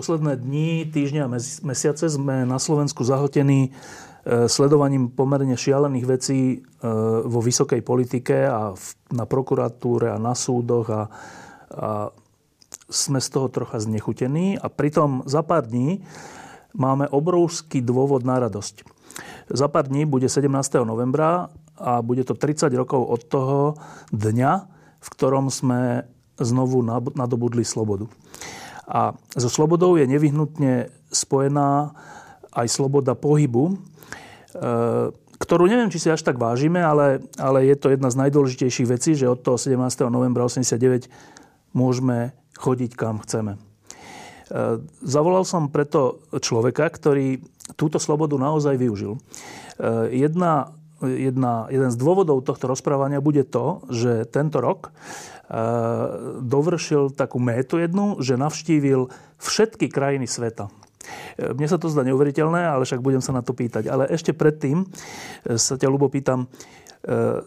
Posledné dni, týždňa a mesiace sme na Slovensku zahltení e, sledovaním pomerne šialených vecí e, vo vysokej politike a na prokuratúre a na súdoch a, a sme z toho trocha znechutení a pritom za pár dní máme obrovský dôvod na radosť. Za pár dní bude 17. novembra a bude to 30 rokov od toho dňa, v ktorom sme znovu nadobudli slobodu. A so slobodou je nevyhnutne spojená aj sloboda pohybu, e, ktorú neviem, či si až tak vážime, ale, ale je to jedna z najdôležitejších vecí, že od toho 17. novembra 89 môžeme chodiť kam chceme. E, zavolal som preto človeka, ktorý túto slobodu naozaj využil. E, jedna, jedna, jeden z dôvodov tohto rozprávania bude to, že tento rok dovršil takú métu jednu, že navštívil všetky krajiny sveta. Mne sa to zdá neuveriteľné, ale však budem sa na to pýtať. Ale ešte predtým e, sa ťa, Lubo, pýtam, e,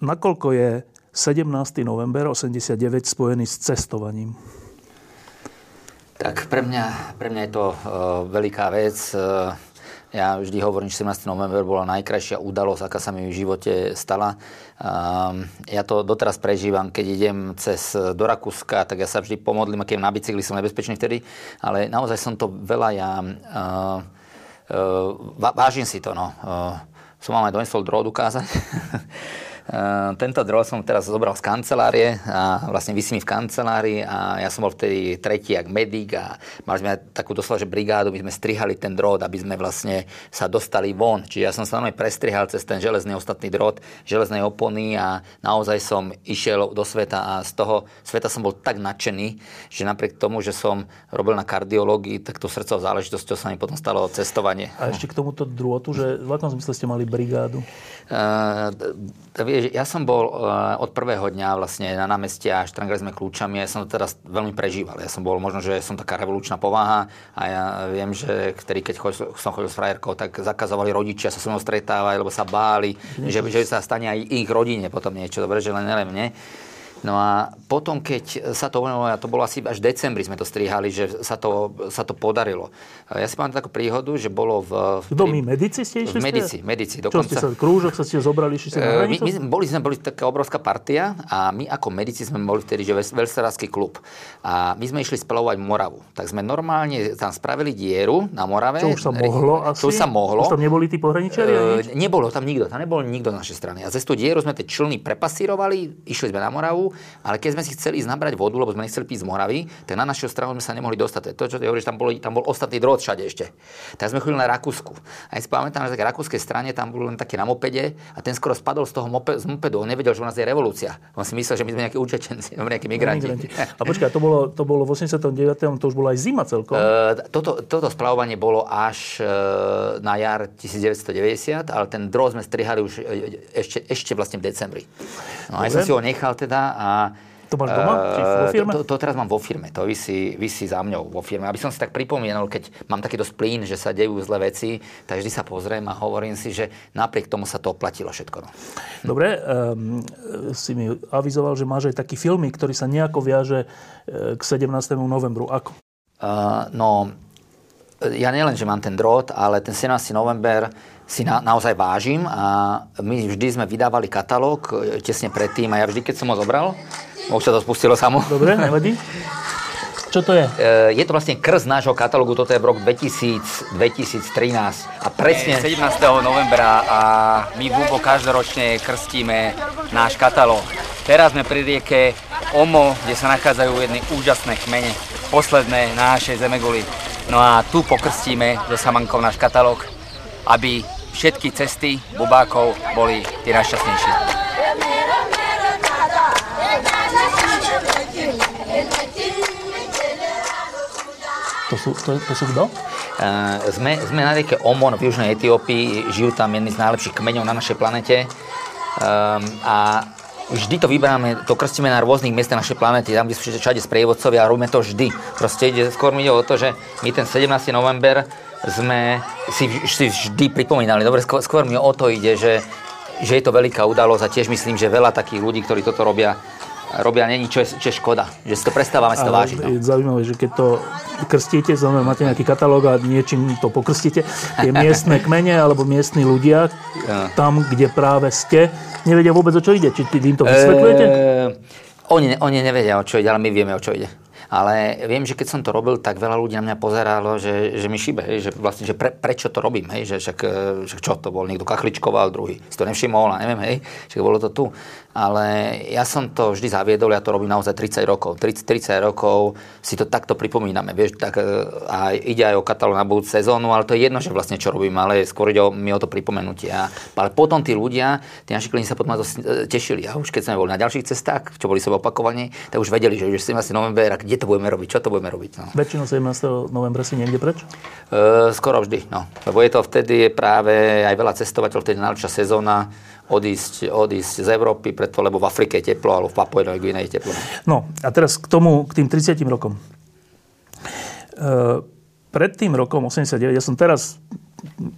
nakoľko je 17. november 89 spojený s cestovaním? Tak pre mňa, pre mňa je to uh, veľká vec. Uh, ja vždy hovorím, že 17. november bola najkrajšia udalosť, aká sa mi v živote stala. Ja to doteraz prežívam, keď idem cez do Rakúska, tak ja sa vždy pomodlím, keď na bicykli som nebezpečný vtedy, ale naozaj som to veľa, ja vážim si to, no. Som vám aj donesol drôd ukázať. Eh, tento dron som teraz zobral z kancelárie a vlastne vysí mi v kancelárii a ja som bol vtedy tretí jak medic a mali sme takú doslova, že brigádu, my sme strihali ten drôt, aby sme vlastne sa dostali von. Čiže ja som sa normálne prestrihal cez ten železný ostatný drôt, železnej opony a naozaj som išiel do sveta a z toho sveta som bol tak nadšený, že napriek tomu, že som robil na kardiológii, tak to srdcov záležitosťou sa mi potom stalo cestovanie. A ešte k tomuto drôtu, že v akom zmysle ste mali brigádu? Uh, ja som bol uh, od prvého dňa vlastne na námestie a štrangali sme kľúčami. Ja som to teraz veľmi prežíval. Ja som bol možno, že som taká revolučná povaha a ja viem, že vtedy, keď chodil, som chodil s frajerkou, tak zakazovali rodičia sa so mnou stretávať, lebo sa báli, že, že sa stane aj ich rodine potom niečo. Dobre, že len neviem, nie? No a potom, keď sa to, to bolo asi až v decembri sme to strihali, že sa to, sa to podarilo. Ja si pamätám takú príhodu, že bolo v... Kto my, medici ste išli? V medici, medici. Dokonca, Čo ste sa, krúžok sa ste zobrali, išli ste na my, my, boli sme boli taká obrovská partia a my ako medici sme boli vtedy, že veľsterársky klub. A my sme išli splavovať Moravu. Tak sme normálne tam spravili dieru na Morave. Čo už sa mohlo asi? Už sa mohlo. Už tam neboli tí pohraničiari? Uh, nebolo tam nikto, tam nebol nikto z našej strany. A cez tú dieru sme tie člny prepasírovali, išli sme na Moravu ale keď sme si chceli ísť nabrať vodu, lebo sme nechceli piť z Moravy, tak na našu stranu sme sa nemohli dostať. To, čo ty hovoríš, tam, bol, tam bol ostatný drôt všade ešte. Tak sme chodili na Rakúsku. A ja si pamätám, že na rakúskej strane tam bol len taký na mopede a ten skoro spadol z toho mope, z mopedu. On nevedel, že u nás je revolúcia. On si myslel, že my sme nejakí učečenci, nejakí migranti. A počkaj, to bolo, to bolo v 89. to už bola aj zima celkom. Uh, toto, toto splavovanie bolo až uh, na jar 1990, ale ten drôt sme strihali už e, ešte, ešte vlastne v decembri. No, a ja som si ho nechal teda a to máš doma? Či vo firme? To, to, to teraz mám vo firme. To vysí, vysí za mňou vo firme. Aby som si tak pripomenul, keď mám taký dosť plín, že sa dejú zlé veci, tak vždy sa pozriem a hovorím si, že napriek tomu sa to oplatilo všetko. No. Dobre, um, si mi avizoval, že máš aj taký filmik, ktorý sa nejako viaže e, k 17. novembru. Ako? Uh, no, ja nielen, že mám ten drôt, ale ten 17. november si na, naozaj vážim a my vždy sme vydávali katalóg e, tesne predtým a ja vždy, keď som ho zobral, už sa to spustilo samo. Dobre, nevadí. Čo to je? E, je to vlastne krz nášho katalógu, toto je v rok 2000, 2013 a presne... 17. novembra a my v Ubo každoročne krstíme náš katalóg. Teraz sme pri rieke Omo, kde sa nachádzajú jedny úžasné kmene, posledné na našej zemeguli. No a tu pokrstíme so Samankou náš katalóg, aby všetky cesty bubákov boli tie najšťastnejšie. To sú, to, to sú kto? Uh, eh, sme, sme na rieke Omon v južnej Etiópii, žijú tam jedni z najlepších kmeňov na našej planete. Um, a vždy to vyberáme, to krstíme na rôznych miestach našej planety, tam, kde sú všade sprievodcovia a robíme to vždy. Proste ide, skôr mi ide o to, že my ten 17. november sme si, si vždy pripomínali. Dobre, skôr, skôr mi o to ide, že, že je to veľká udalosť a tiež myslím, že veľa takých ľudí, ktorí toto robia, robia není, čo je, čo je škoda. Že si to prestávame si to vážiť. No. Je zaujímavé, že keď to krstíte, znamená, máte nejaký katalóg a niečím to pokrstíte, tie miestne kmene alebo miestni ľudia, tam, kde práve ste, nevedia vôbec, o čo ide. Či tým to vysvetľujete? E, oni, oni nevedia, o čo ide, ale my vieme, o čo ide. Ale viem, že keď som to robil, tak veľa ľudí na mňa pozeralo, že, že mi hej, že vlastne, že pre, prečo to robím, hej, že však, však čo to bol, niekto kachličkoval, druhý si to nevšimol a neviem, hej, že bolo to tu ale ja som to vždy zaviedol, ja to robím naozaj 30 rokov. 30, 30 rokov si to takto pripomíname, vieš, tak, e, a ide aj o katalóg na budúcu sezónu, ale to je jedno, že vlastne čo robím, ale skôr ide o, mi o to pripomenutie. A, ale potom tí ľudia, tí naši klienti sa potom e, tešili. A už keď sme boli na ďalších cestách, čo boli sebe opakovane, tak už vedeli, že už 17. november, a kde to budeme robiť, čo to budeme robiť. No. Väčšinou 17. novembra si niekde preč? E, skoro vždy, no. Lebo je to vtedy je práve aj veľa cestovateľov, vtedy najlepšia sezóna, odísť, odísť z Európy, preto, lebo v Afrike je teplo, alebo v Papue Novej Gvineji je teplo. No a teraz k tomu, k tým 30 rokom. E, pred tým rokom 89, ja som teraz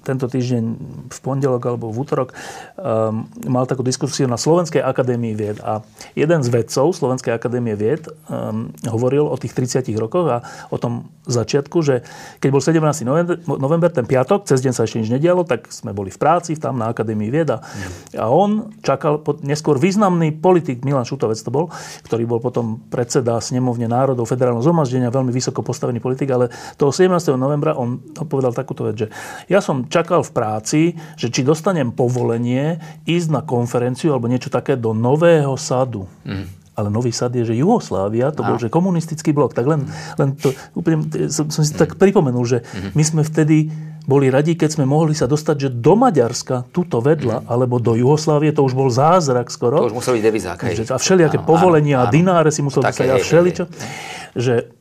tento týždeň v pondelok alebo v útorok um, mal takú diskusiu na Slovenskej akadémii vied a jeden z vedcov Slovenskej akadémie vied um, hovoril o tých 30 rokoch a o tom začiatku, že keď bol 17. november, ten piatok, cez deň sa ešte nič nedialo, tak sme boli v práci tam na Akadémii vied a, a on čakal, neskôr významný politik, Milan Šutovec to bol, ktorý bol potom predseda Snemovne národov federálneho zhromaždenia, veľmi vysoko postavený politik, ale toho 17. novembra on povedal takúto vec, že ja som čakal v práci, že či dostanem povolenie ísť na konferenciu alebo niečo také do Nového sadu. Mm ale Nový sad je, že Jugoslávia, to bol, že komunistický blok. Tak len, len to, úplne som, som si mm. tak pripomenul, že mm-hmm. my sme vtedy boli radi, keď sme mohli sa dostať, že do Maďarska, tuto vedľa, mm. alebo do Jugoslávie, to už bol zázrak skoro. To už musel byť devizák. A všelijaké povolenia áno, a dináre si musel dostať a všeličo. Že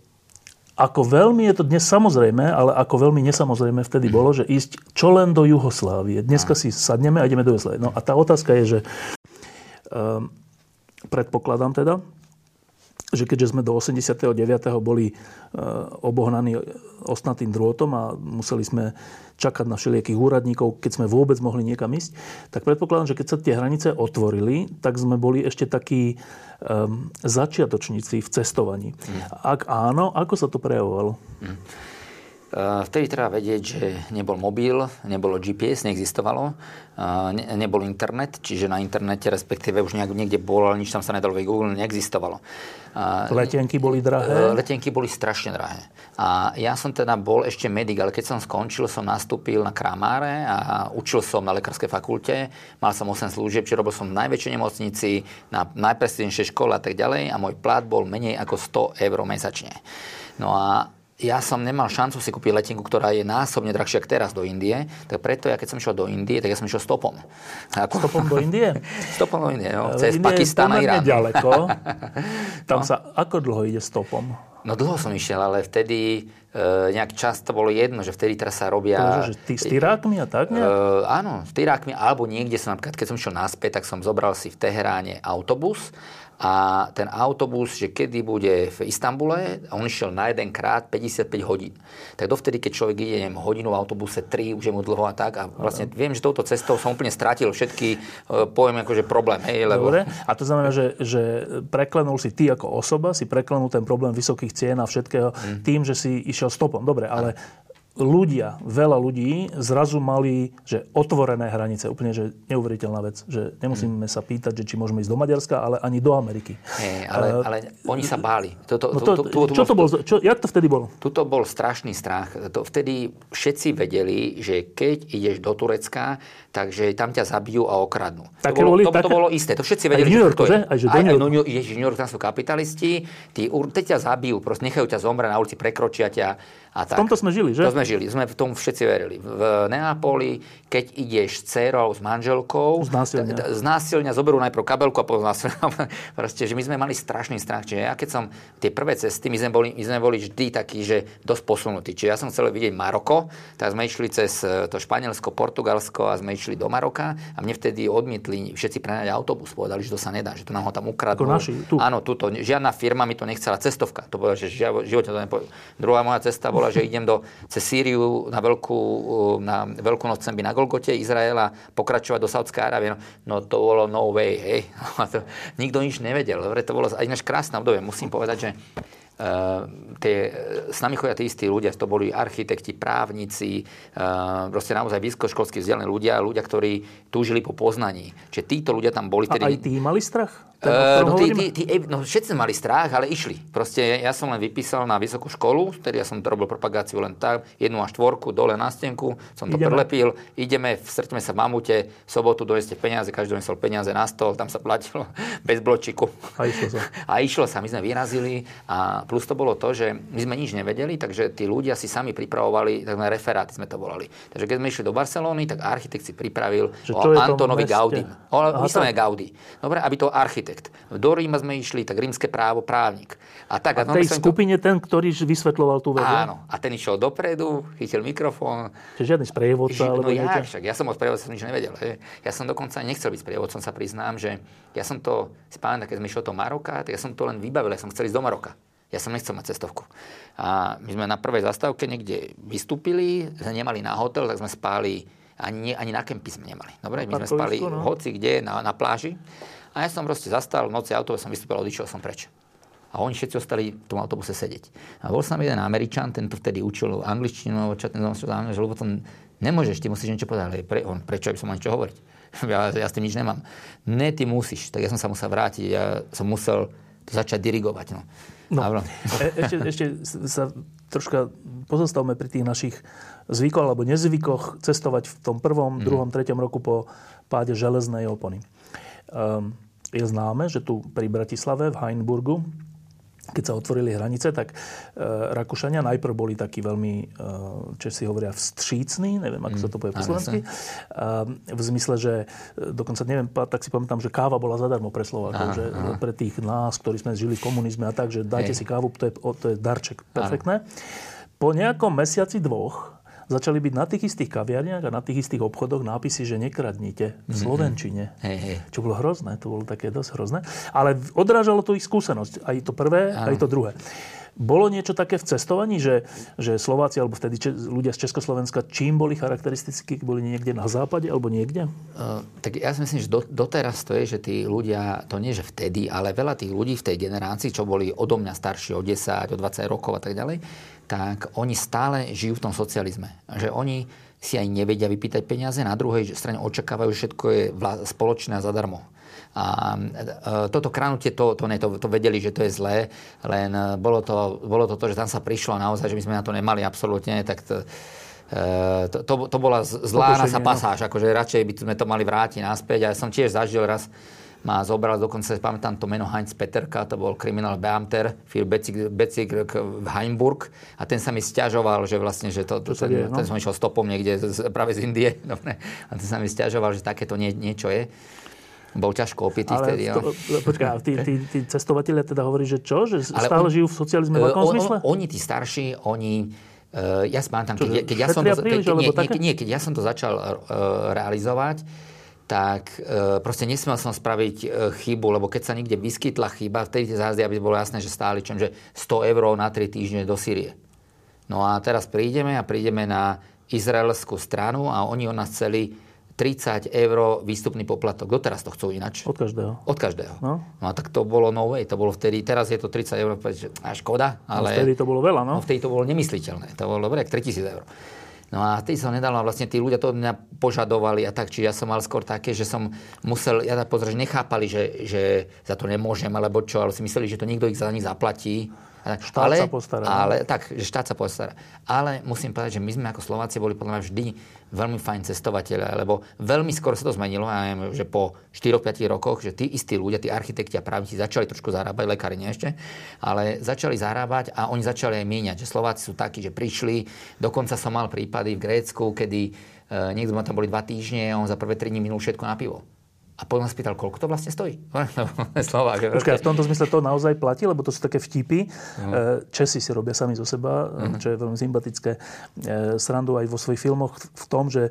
ako veľmi je to dnes samozrejme, ale ako veľmi nesamozrejme vtedy bolo, že ísť čo len do Juhoslávie. Dneska si sadneme a ideme do Jugoslávie. No a tá otázka je, že um, predpokladám teda, že keďže sme do 89. boli e, obohnaní ostnatým drôtom a museli sme čakať na všelijakých úradníkov, keď sme vôbec mohli niekam ísť, tak predpokladám, že keď sa tie hranice otvorili, tak sme boli ešte takí um, začiatočníci v cestovaní. Mm. Ak áno, ako sa to prejavovalo? Mm. Vtedy treba vedieť, že nebol mobil, nebolo GPS, neexistovalo, ne, nebol internet, čiže na internete, respektíve už nejak, niekde bol, ale nič tam sa nedalo, Google neexistovalo. Letenky boli drahé? E, letenky boli strašne drahé. A ja som teda bol ešte medic, ale keď som skončil, som nastúpil na Kramáre a učil som na lekárskej fakulte. Mal som 8 služieb, či robil som v najväčšej nemocnici, na najprestížnejšej škole a tak ďalej a môj plat bol menej ako 100 eur mesačne. No a ja som nemal šancu si kúpiť letenku, ktorá je násobne drahšia ako teraz do Indie, tak preto ja keď som išiel do Indie, tak ja som išiel stopom. Ako... Stopom do Indie? stopom do Indie, no. Cez Indie Pakistan a Irán. ďaleko. Tam no. sa ako dlho ide stopom? No dlho som išiel, ale vtedy e, nejak čas to bolo jedno, že vtedy teraz sa robia... To, že ty s tyrákmi a tak? E, áno, s tyrákmi, alebo niekde som napríklad, keď som išiel naspäť, tak som zobral si v Teheráne autobus a ten autobus, že kedy bude v Istambule, a on išiel na jeden krát 55 hodín. Tak dovtedy, keď človek ide neviem, hodinu v autobuse, 3, už je mu dlho a tak. A vlastne viem, že touto cestou som úplne strátil všetky, e, poviem akože problém. Hej, lebo... Dobre. A to znamená, že, že preklenul si ty ako osoba, si preklenul ten problém vysokých cien a všetkého hmm. tým, že si išiel stopom. Dobre, ale ľudia, veľa ľudí zrazu mali, že otvorené hranice, úplne, že neuveriteľná vec, že nemusíme hmm. sa pýtať, že či môžeme ísť do Maďarska, ale ani do Ameriky. Hey, ale, uh, ale oni sa báli. To, to, no to, to, to, to, čo to bolo? Čo, jak to vtedy bolo? Tuto bol strašný strach. To vtedy všetci vedeli, že keď ideš do Turecka, takže tam ťa zabijú a okradnú. Také to, bolo, boli, to, také... to bolo isté. To všetci vedeli, aj New York, že. Aj, že aj, aj, no, Ježiš, New York, tam sú kapitalisti, tí, tí ťa zabijú, proste nechajú ťa zomrieť na ulici, prekročia ťa a tak. V tomto sme žili, že? To sme žili, sme v tom všetci verili. V Neapoli, keď ideš s dcerou, s manželkou, z násilňa zoberú najprv kabelku a potom znásilňa. Proste, že my sme mali strašný strach. Čiže ja keď som tie prvé cesty, my sme boli, my sme boli vždy takí, že dosť posunutí. Čiže ja som chcel vidieť Maroko, tak sme išli cez e, to Španielsko, Portugalsko a sme išli do Maroka a mne vtedy odmietli všetci prenájať autobus. Povedali, že to sa nedá, že to nám ho tam ukradnú. Ako naši, tu. Áno, tuto. Žiadna firma mi to nechcela. Cestovka. To bolo, že v živote to nepovedal. Druhá moja cesta bola, že idem do, cez Sýriu na veľkú, na veľkú noc sem by na Golgote Izraela pokračovať do Saudskej Arábie. No, no, to bolo no way, hej. to, nikto nič nevedel. Dobre, to bolo aj náš krásne obdobie. Musím povedať, že tie, s nami chodia tí istí ľudia, to boli architekti, právnici, uh, proste naozaj vysokoškolskí vzdelaní ľudia, ľudia, ktorí túžili po poznaní. Čiže títo ľudia tam boli. A aj tí mali strach? Uh, no, tí, tí, tí, no, všetci mali strach, ale išli. Proste ja som len vypísal na vysokú školu, vtedy ja som to robil propagáciu len tak, jednu a štvorku dole na stenku, som to ideme. prelepil, ideme, stretneme sa v Mamute, v sobotu dojeste peniaze, každý donesol peniaze na stol, tam sa platilo bez bločiku. A išlo sa. A išlo sa, my sme vyrazili a plus to bolo to, že my sme nič nevedeli, takže tí ľudia si sami pripravovali, tak sme referáty sme to volali. Takže keď sme išli do Barcelóny, tak architekt si pripravil že o Antonovi Gaudi. O, Aha, Gaudi. Dobre, aby to architekt. Do Ríma sme išli, tak rímske právo právnik. A, tak, a, a tej skupine to... ten, ktorý vysvetľoval tú vedu? Áno. A ten išiel dopredu, chytil mikrofón. Čiže žiadny sprievodca? No ja, však, ja som od sprievodca nič nevedel. He. Ja som dokonca nechcel byť sprievodcom, sa priznám, že ja som to, pamätám, keď sme išli do Maroka, tak ja som to len vybavil, ja som chcel ísť do Maroka. Ja som nechcel mať cestovku. A my sme na prvej zastávke niekde vystúpili, nemali na hotel, tak sme spali, ani, ani na kempy sme nemali. Dobre, my sme spali no. hoci kde, na, na pláži. A ja som proste zastal v noci autobus, som vystúpil odišiel som preč. A oni všetci ostali v tom autobuse sedieť. A bol som jeden Američan, ten to vtedy učil angličtinu, čo ten že lebo to nemôžeš, ty musíš niečo povedať. Ale pre, on, prečo by som mal niečo hovoriť? Ja, ja s tým nič nemám. Ne, ty musíš. Tak ja som sa musel vrátiť, ja som musel to začať dirigovať. No. No, e, ešte, ešte sa troška pozostavme pri tých našich zvykoch alebo nezvykoch cestovať v tom prvom, mm. druhom, treťom roku po páde železnej opony. Um, je známe, že tu pri Bratislave v Heinburgu, keď sa otvorili hranice, tak e, Rakúšania najprv boli takí veľmi, e, Česi hovoria, vstřícní, neviem, ako sa to povie po mm, slovensky, e, v zmysle, že e, dokonca neviem, tak si pamätám, že káva bola zadarmo pre Slovákov, že aha. pre tých nás, ktorí sme žili v komunizme a tak, že dajte Hej. si kávu, to je, to je darček, perfektné. Po nejakom mesiaci dvoch začali byť na tých istých kaviarniach a na tých istých obchodoch nápisy, že nekradnite v mhm. Slovenčine. Hej, hej. Čo bolo hrozné, to bolo také dosť hrozné. Ale odrážalo to ich skúsenosť, aj to prvé, Áno. aj to druhé. Bolo niečo také v cestovaní, že, že Slováci alebo vtedy če, ľudia z Československa, čím boli charakteristicky, boli niekde na západe alebo niekde? Uh, tak ja si myslím, že do, doteraz to je, že tí ľudia, to nie že vtedy, ale veľa tých ľudí v tej generácii, čo boli odo mňa starší o 10, o 20 rokov a tak ďalej, tak oni stále žijú v tom socializme. Že oni si aj nevedia vypýtať peniaze, na druhej strane očakávajú, že všetko je spoločné a zadarmo. A e, toto kranutie, to, to, ne, to, to vedeli, že to je zlé, len e, bolo to, bolo to to, že tam sa prišlo naozaj, že my sme na to nemali absolútne, tak to, e, to, to, to bola zlá nasa no. pasáž, akože radšej by sme to mali vrátiť naspäť. A ja som tiež zažil raz, ma zobral, dokonca si pamätám to meno Heinz Peterka, to bol kriminál Beamter, Phil Becik v Heimburg a ten sa mi stiažoval, že vlastne, že to, to, ten, je, no? ten som išiel stopom niekde z, práve z Indie, dobre, a ten sa mi stiažoval, že takéto nie, niečo je. Bol ťažko opitý ale vtedy. To, počkaj, tí, tí, tí cestovatelia teda hovorí, že čo? Že ale stále on, žijú v socializme v akom on, zmysle? On, oni, tí starší, oni... Uh, ja spátam, keď, keď, ja som to, keď, nie, nie, keď ja som to začal uh, realizovať, tak e, proste nesmel som spraviť e, chybu, lebo keď sa niekde vyskytla chyba, vtedy tie zájazdy, aby bolo jasné, že stáli čom, že 100 eur na 3 týždne do Sýrie. No a teraz prídeme a prídeme na izraelskú stranu a oni od nás chceli 30 eur výstupný poplatok. Doteraz to chcú inač. Od každého. Od každého. No. no a tak to bolo no way. To bolo vtedy, teraz je to 30 eur, a škoda, no, ale... No vtedy to bolo veľa, no? no vtedy to bolo nemysliteľné. To bolo dobre, 3000 eur. No a tým som nedal, a vlastne tí ľudia to od mňa požadovali a tak, čiže ja som mal skôr také, že som musel, ja tak pozrieť, nechápali, že, že za to nemôžem, alebo čo, ale si mysleli, že to niekto ich za nich zaplatí Štát ale, sa postará. no. Ale, tak, že štát sa postará. Ale musím povedať, že my sme ako Slováci boli podľa mňa vždy veľmi fajn cestovateľe, lebo veľmi skoro sa to zmenilo, ja neviem, že po 4-5 rokoch, že tí istí ľudia, tí architekti a právnici začali trošku zarábať, lekári nie ešte, ale začali zarábať a oni začali aj míňať, že Slováci sú takí, že prišli, dokonca som mal prípady v Grécku, kedy e, niekto ma tam boli dva týždne a on za prvé 3 dní minul všetko na pivo. A potom ma spýtal, koľko to vlastne stojí? Slovák, Počkaj, v tomto zmysle to naozaj platí, lebo to sú také vtipy. Mhm. Uh. Česi si robia sami zo seba, uh-huh. čo je veľmi sympatické. E, Srandu aj vo svojich filmoch v tom, že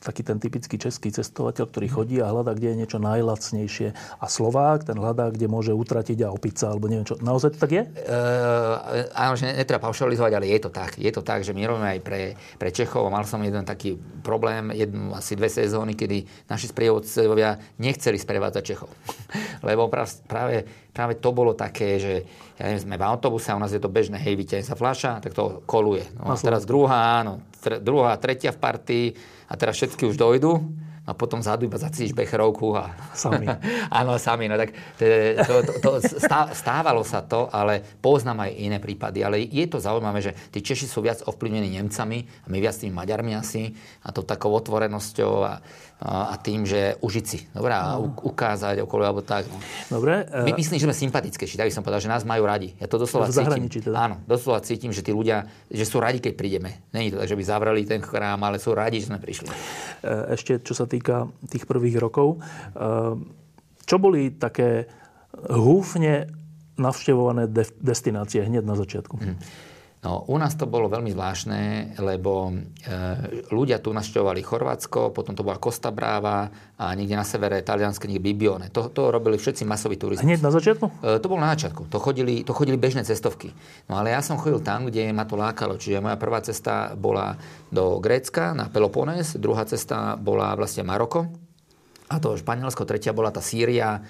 taký ten typický český cestovateľ, ktorý chodí a hľadá, kde je niečo najlacnejšie. A Slovák, ten hľadá, kde môže utratiť a opiť sa, alebo neviem čo. Naozaj to tak je? Uh, áno, že netreba paušalizovať, ale je to tak. Je to tak, že my robíme aj pre, pre Čechov. Mal som jeden taký problém, jednu, asi dve sezóny, kedy naši sprievodcovia nechceli sprevádzať Čechov. Lebo práve, práve to bolo také, že ja neviem, sme v autobuse a u nás je to bežné, hej, vyťahne sa fľaša, tak to koluje. No, teraz druhá, áno, tre, druhá, tretia v partii a teraz všetky už dojdú a potom vzadu iba zacítiš becherovku a... Sami. Áno, sami. No tak to, to, to stávalo sa to, ale poznám aj iné prípady. Ale je to zaujímavé, že tí Češi sú viac ovplyvnení Nemcami a my viac tými Maďarmi asi a to takou otvorenosťou a, a tým, že užiť si. Dobre, a ukázať okolo alebo tak. No. Dobre. My myslím, že sme sympatickejší. Tak by som povedal, že nás majú radi. Ja to doslova v cítim. Teda. Áno, doslova cítim, že tí ľudia, že sú radi, keď prídeme. Není to tak, že by zavreli ten chrám, ale sú radi, že sme prišli. Ešte, čo sa týka tých prvých rokov. Čo boli také húfne navštevované de- destinácie hneď na začiatku? Mm. No, u nás to bolo veľmi zvláštne, lebo e, ľudia tu našťovali Chorvátsko, potom to bola Costa Brava a niekde na severe Talianske, niekde Bibione. To, to robili všetci masový turizmus. Hneď na začiatku? E, to bolo na začiatku. To chodili, to chodili bežné cestovky. No ale ja som chodil tam, kde ma to lákalo. Čiže moja prvá cesta bola do Grécka, na Peloponés, druhá cesta bola vlastne Maroko, a to Španielsko, tretia bola tá Sýria,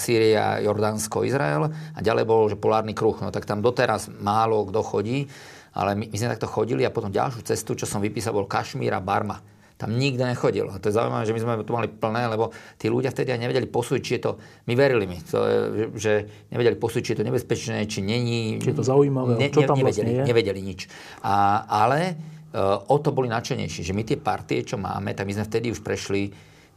Sýria, Jordánsko, Izrael a ďalej bol že polárny kruh. No tak tam doteraz málo kto chodí, ale my, my sme takto chodili a potom ďalšiu cestu, čo som vypísal, bol Kašmír a Barma. Tam nikto nechodil. A to je zaujímavé, že my sme tu mali plné, lebo tí ľudia vtedy aj nevedeli posúdiť, či je to... My verili mi, to je, že nevedeli posúdiť, či je to nebezpečné, či není... Či je to zaujímavé, ne, čo tam nevedeli, vlastne je. Nevedeli nič. A, ale uh, o to boli nadšenejší, že my tie partie, čo máme, tak my sme vtedy už prešli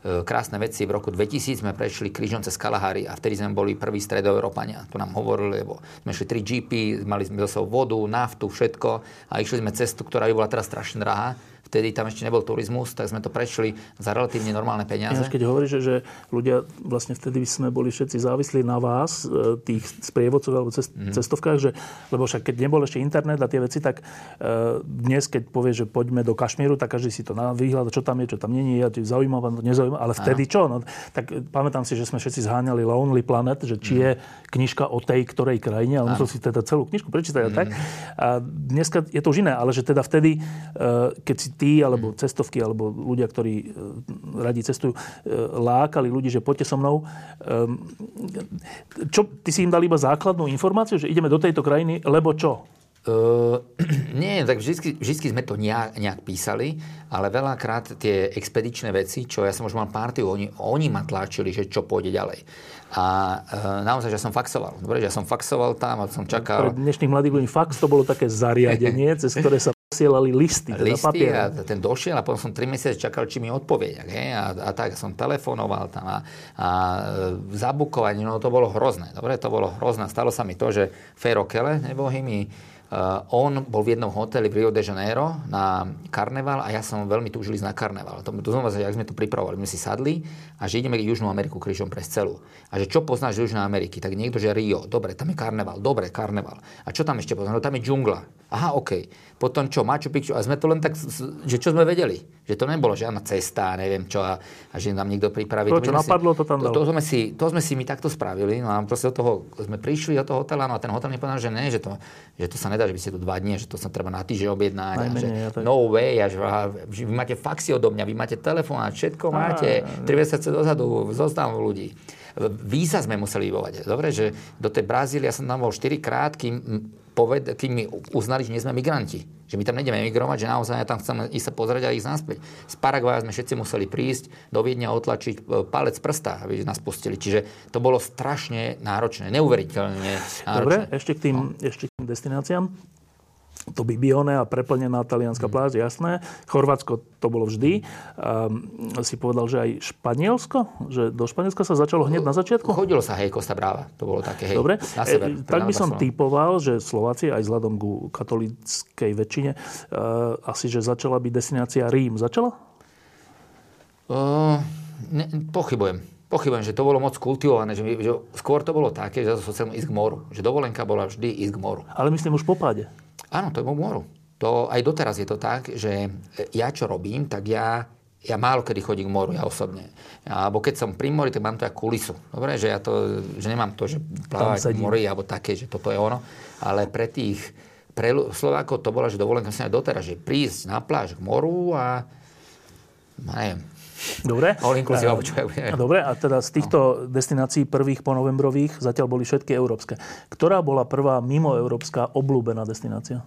krásne veci. V roku 2000 sme prešli krížom cez Kalahari a vtedy sme boli prví stredoeurópania. To nám hovorili, lebo sme šli 3 GP, mali sme so vodu, naftu, všetko a išli sme cestu, ktorá by bola teraz strašne drahá vtedy tam ešte nebol turizmus, tak sme to prešli za relatívne normálne peniaze. Ja, keď hovoríš, že, že ľudia, vlastne vtedy sme boli všetci závislí na vás, e, tých sprievodcov alebo cest, mm. cestovkách, že, lebo však keď nebol ešte internet a tie veci, tak uh, dnes, keď povieš, že poďme do Kašmíru, tak každý si to na výhľad, čo tam je, čo tam není, ja zaujímavé, nezaujímavé, ale vtedy ano. čo? No, tak pamätám si, že sme všetci zháňali Lonely Planet, že či mm. je knižka o tej ktorej krajine, ale musel si teda celú knižku prečítať mm. a tak. A dneska je to už iné, ale že teda vtedy, uh, keď si tí, alebo cestovky, alebo ľudia, ktorí e, radi cestujú, e, lákali ľudí, že poďte so mnou. Ehm, čo, ty si im dal iba základnú informáciu, že ideme do tejto krajiny, lebo čo? Uh, nie, tak vždy, vždy sme to nejak, nejak písali, ale veľakrát tie expedičné veci, čo ja som už mal partiu, oni, oni ma tlačili, že čo pôjde ďalej. A uh, naozaj, že som faxoval. Dobre, že ja som faxoval tam a som čakal... Pre dnešných mladých ľudí fax to bolo také zariadenie, cez ktoré sa posielali listy, teda listy papier. a ten došiel a potom som 3 mesiace čakal, či mi odpovie. Hej? A, a, tak som telefonoval tam a, a zabukovanie, no to bolo hrozné. Dobre, to bolo hrozné. Stalo sa mi to, že Fero Kele, nebohy mi on bol v jednom hoteli v Rio de Janeiro na karneval a ja som veľmi túžil ísť na karneval. To, to znamená, že ak sme to pripravovali, my si sadli a že ideme Južnú Ameriku krížom pre celú. A že čo poznáš z Južnej Ameriky? Tak niekto, že Rio, dobre, tam je karneval, dobre, karneval. A čo tam ešte poznáš? No tam je džungla. Aha, OK. Potom čo, Machu Picchu. A sme to len tak, že čo sme vedeli? Že to nebolo žiadna cesta, neviem čo, a, a že nám niekto pripraví. To, čo napadlo, si, to tam dalo. To, to, sme si, to sme si my takto spravili. No a proste od toho, sme prišli do toho hotela, no a ten hotel mi povedal, že ne, že to, že to sa nedá, že by ste tu dva dní, že to sa treba na týždeň objednať. a že, ja tak... No way, a že, a, že vy máte faxy odo mňa, vy máte telefón a všetko a, máte. Tri mesiace dozadu zoznam ľudí. Víza sme museli vybovať. Dobre, že do tej Brazílie ja som tam bol 4 krát, kým poved, keď mi uznali, že nie sme migranti. Že my tam nejdeme emigrovať, že naozaj ja tam chcem ísť sa pozrieť a ísť naspäť. Z Paraguaja sme všetci museli prísť do Viedňa otlačiť e, palec prsta, aby nás pustili. Čiže to bolo strašne náročné, neuveriteľne náročné. Dobre, ešte k tým, ešte k tým destináciám to Bibione a preplnená talianská mm. pláž, jasné. Chorvátsko to bolo vždy. Um, si povedal, že aj Španielsko? Že do Španielska sa začalo hneď na začiatku? Chodilo sa, hej, Costa Brava. To bolo také, hej, Dobre. na sever. E, tak by som typoval, že Slováci, aj vzhľadom ku katolíckej väčšine, uh, asi, že začala byť destinácia Rím. Začala? Uh, ne, pochybujem. Pochybujem, že to bolo moc kultivované, že, že skôr to bolo také, že som chcel ísť k moru. Že dovolenka bola vždy ísť k moru. Ale myslím už po páde. Áno, to je k moru. To, aj doteraz je to tak, že ja čo robím, tak ja, ja málo kedy chodím k moru, ja osobne. Alebo keď som pri mori, tak mám to ako kulisu. Dobre, že ja to, že nemám to, že plávať v mori, alebo také, že toto je ono. Ale pre tých, pre Slovákov to bola, že dovolenka sa aj doteraz, že prísť na pláž k moru a neviem, Dobre. All inclusive, alebo čo Dobre, a teda z týchto destinácií prvých ponovembrových zatiaľ boli všetky európske. Ktorá bola prvá mimo európska obľúbená destinácia?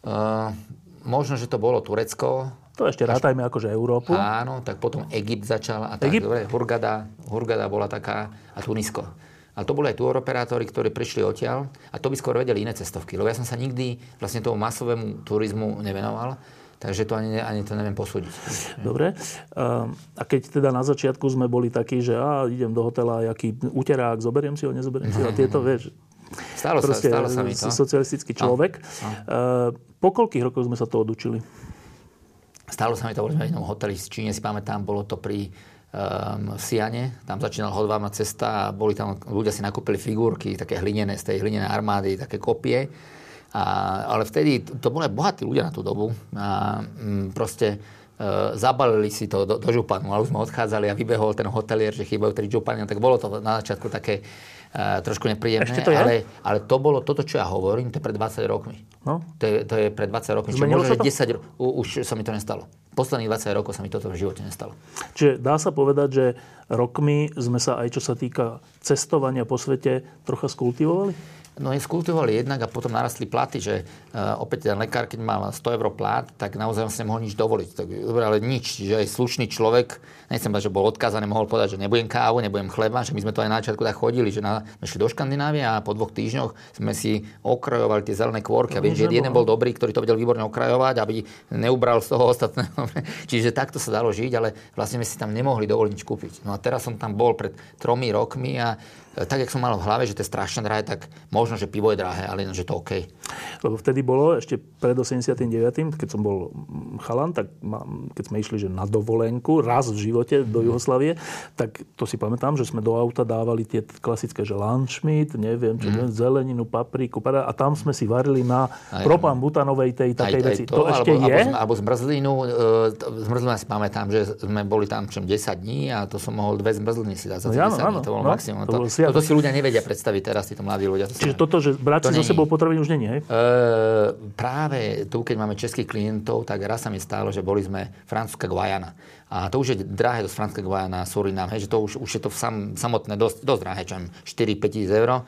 Uh, možno, že to bolo Turecko. To ešte rátajme akože Európu. Áno, tak potom Egypt začal a tak. Egypt? Dobre, Hurgada, Hurgada bola taká a Tunisko. A to boli aj operátori, ktorí prišli odtiaľ a to by skôr vedeli iné cestovky. Lebo ja som sa nikdy vlastne tomu masovému turizmu nevenoval. Takže to ani, ani to neviem posúdiť. Dobre. A keď teda na začiatku sme boli takí, že á, idem do hotela, aký uterák, zoberiem si ho, nezoberiem si ho, a tieto, vieš, Stalo sa, stalo sa mi to. socialistický človek. No, no. Po koľkých rokoch sme sa to odučili? Stalo sa mi to, boli sme v jednom hoteli v Číne, si pamätám, bolo to pri um, Siane, tam začínala hodváma cesta a boli tam, ľudia si nakúpili figurky, také hlinené, z tej hlinenej armády, také kopie a, ale vtedy to boli bohatí ľudia na tú dobu. A m, mm, proste e, zabalili si to do, do županu, ale už sme odchádzali a vybehol ten hotelier, že chýbajú tri župany, tak bolo to na začiatku také e, trošku nepríjemné. Ešte to je? Ale, ale to bolo toto, čo ja hovorím, to je pred 20 rokmi. No? To, je, to je pred 20 rokmi. Zmenilo možno, že 10 rokov, už sa mi to nestalo. Posledných 20 rokov sa mi toto v živote nestalo. Čiže dá sa povedať, že rokmi sme sa aj čo sa týka cestovania po svete trocha skultivovali? No je skultivovali jednak a potom narastli platy, že uh, opäť ten lekár, keď mal 100 eur plat, tak naozaj si nemohol nič dovoliť. Tak, dobre, ale nič. Že aj slušný človek, nechcem povedať, že bol odkázaný, mohol povedať, že nebudem kávu, nebudem chleba, že my sme to aj na začiatku tak chodili, že na, sme šli do Škandinávie a po dvoch týždňoch sme si okrajovali tie zelené kôrky. A viem, že jeden bol dobrý, ktorý to vedel výborne okrajovať, aby neubral z toho ostatného. Čiže takto sa dalo žiť, ale vlastne sme si tam nemohli dovoliť nič kúpiť. No a teraz som tam bol pred tromi rokmi a tak, jak som mal v hlave, že to je strašne drahé, tak možno, že pivo je drahé, ale že to OK. Lebo vtedy bolo, ešte pred 89., keď som bol chalan, tak keď sme išli že na dovolenku, raz v živote do mhm. Jugoslavie, tak to si pamätám, že sme do auta dávali tie klasické, že lunchmeat, neviem, čo, mm. zeleninu, papriku, a tam sme si varili na aj, propan butanovej tej takej aj, veci. Aj to, to ešte alebo, je? Alebo, alebo zmrzlinu, uh, zmrzlinu si pamätám, že sme boli tam čom 10 dní a to som mohol dve zmrzliny si dať za no, 10 áno, dní, to bolo no, maximum. To, to Toto si ľudia nevedia predstaviť teraz, títo mladí ľudia. To Čiže toto, že brať si so sebou potraviny už není, hej? E, práve tu, keď máme českých klientov, tak raz sa mi stalo, že boli sme francúzska Guajana. A to už je drahé dosť francúzska Guajana, Surinam, hej, že to už, už je to sam, samotné dosť, dosť drahé, čo 4-5 tisíc eur.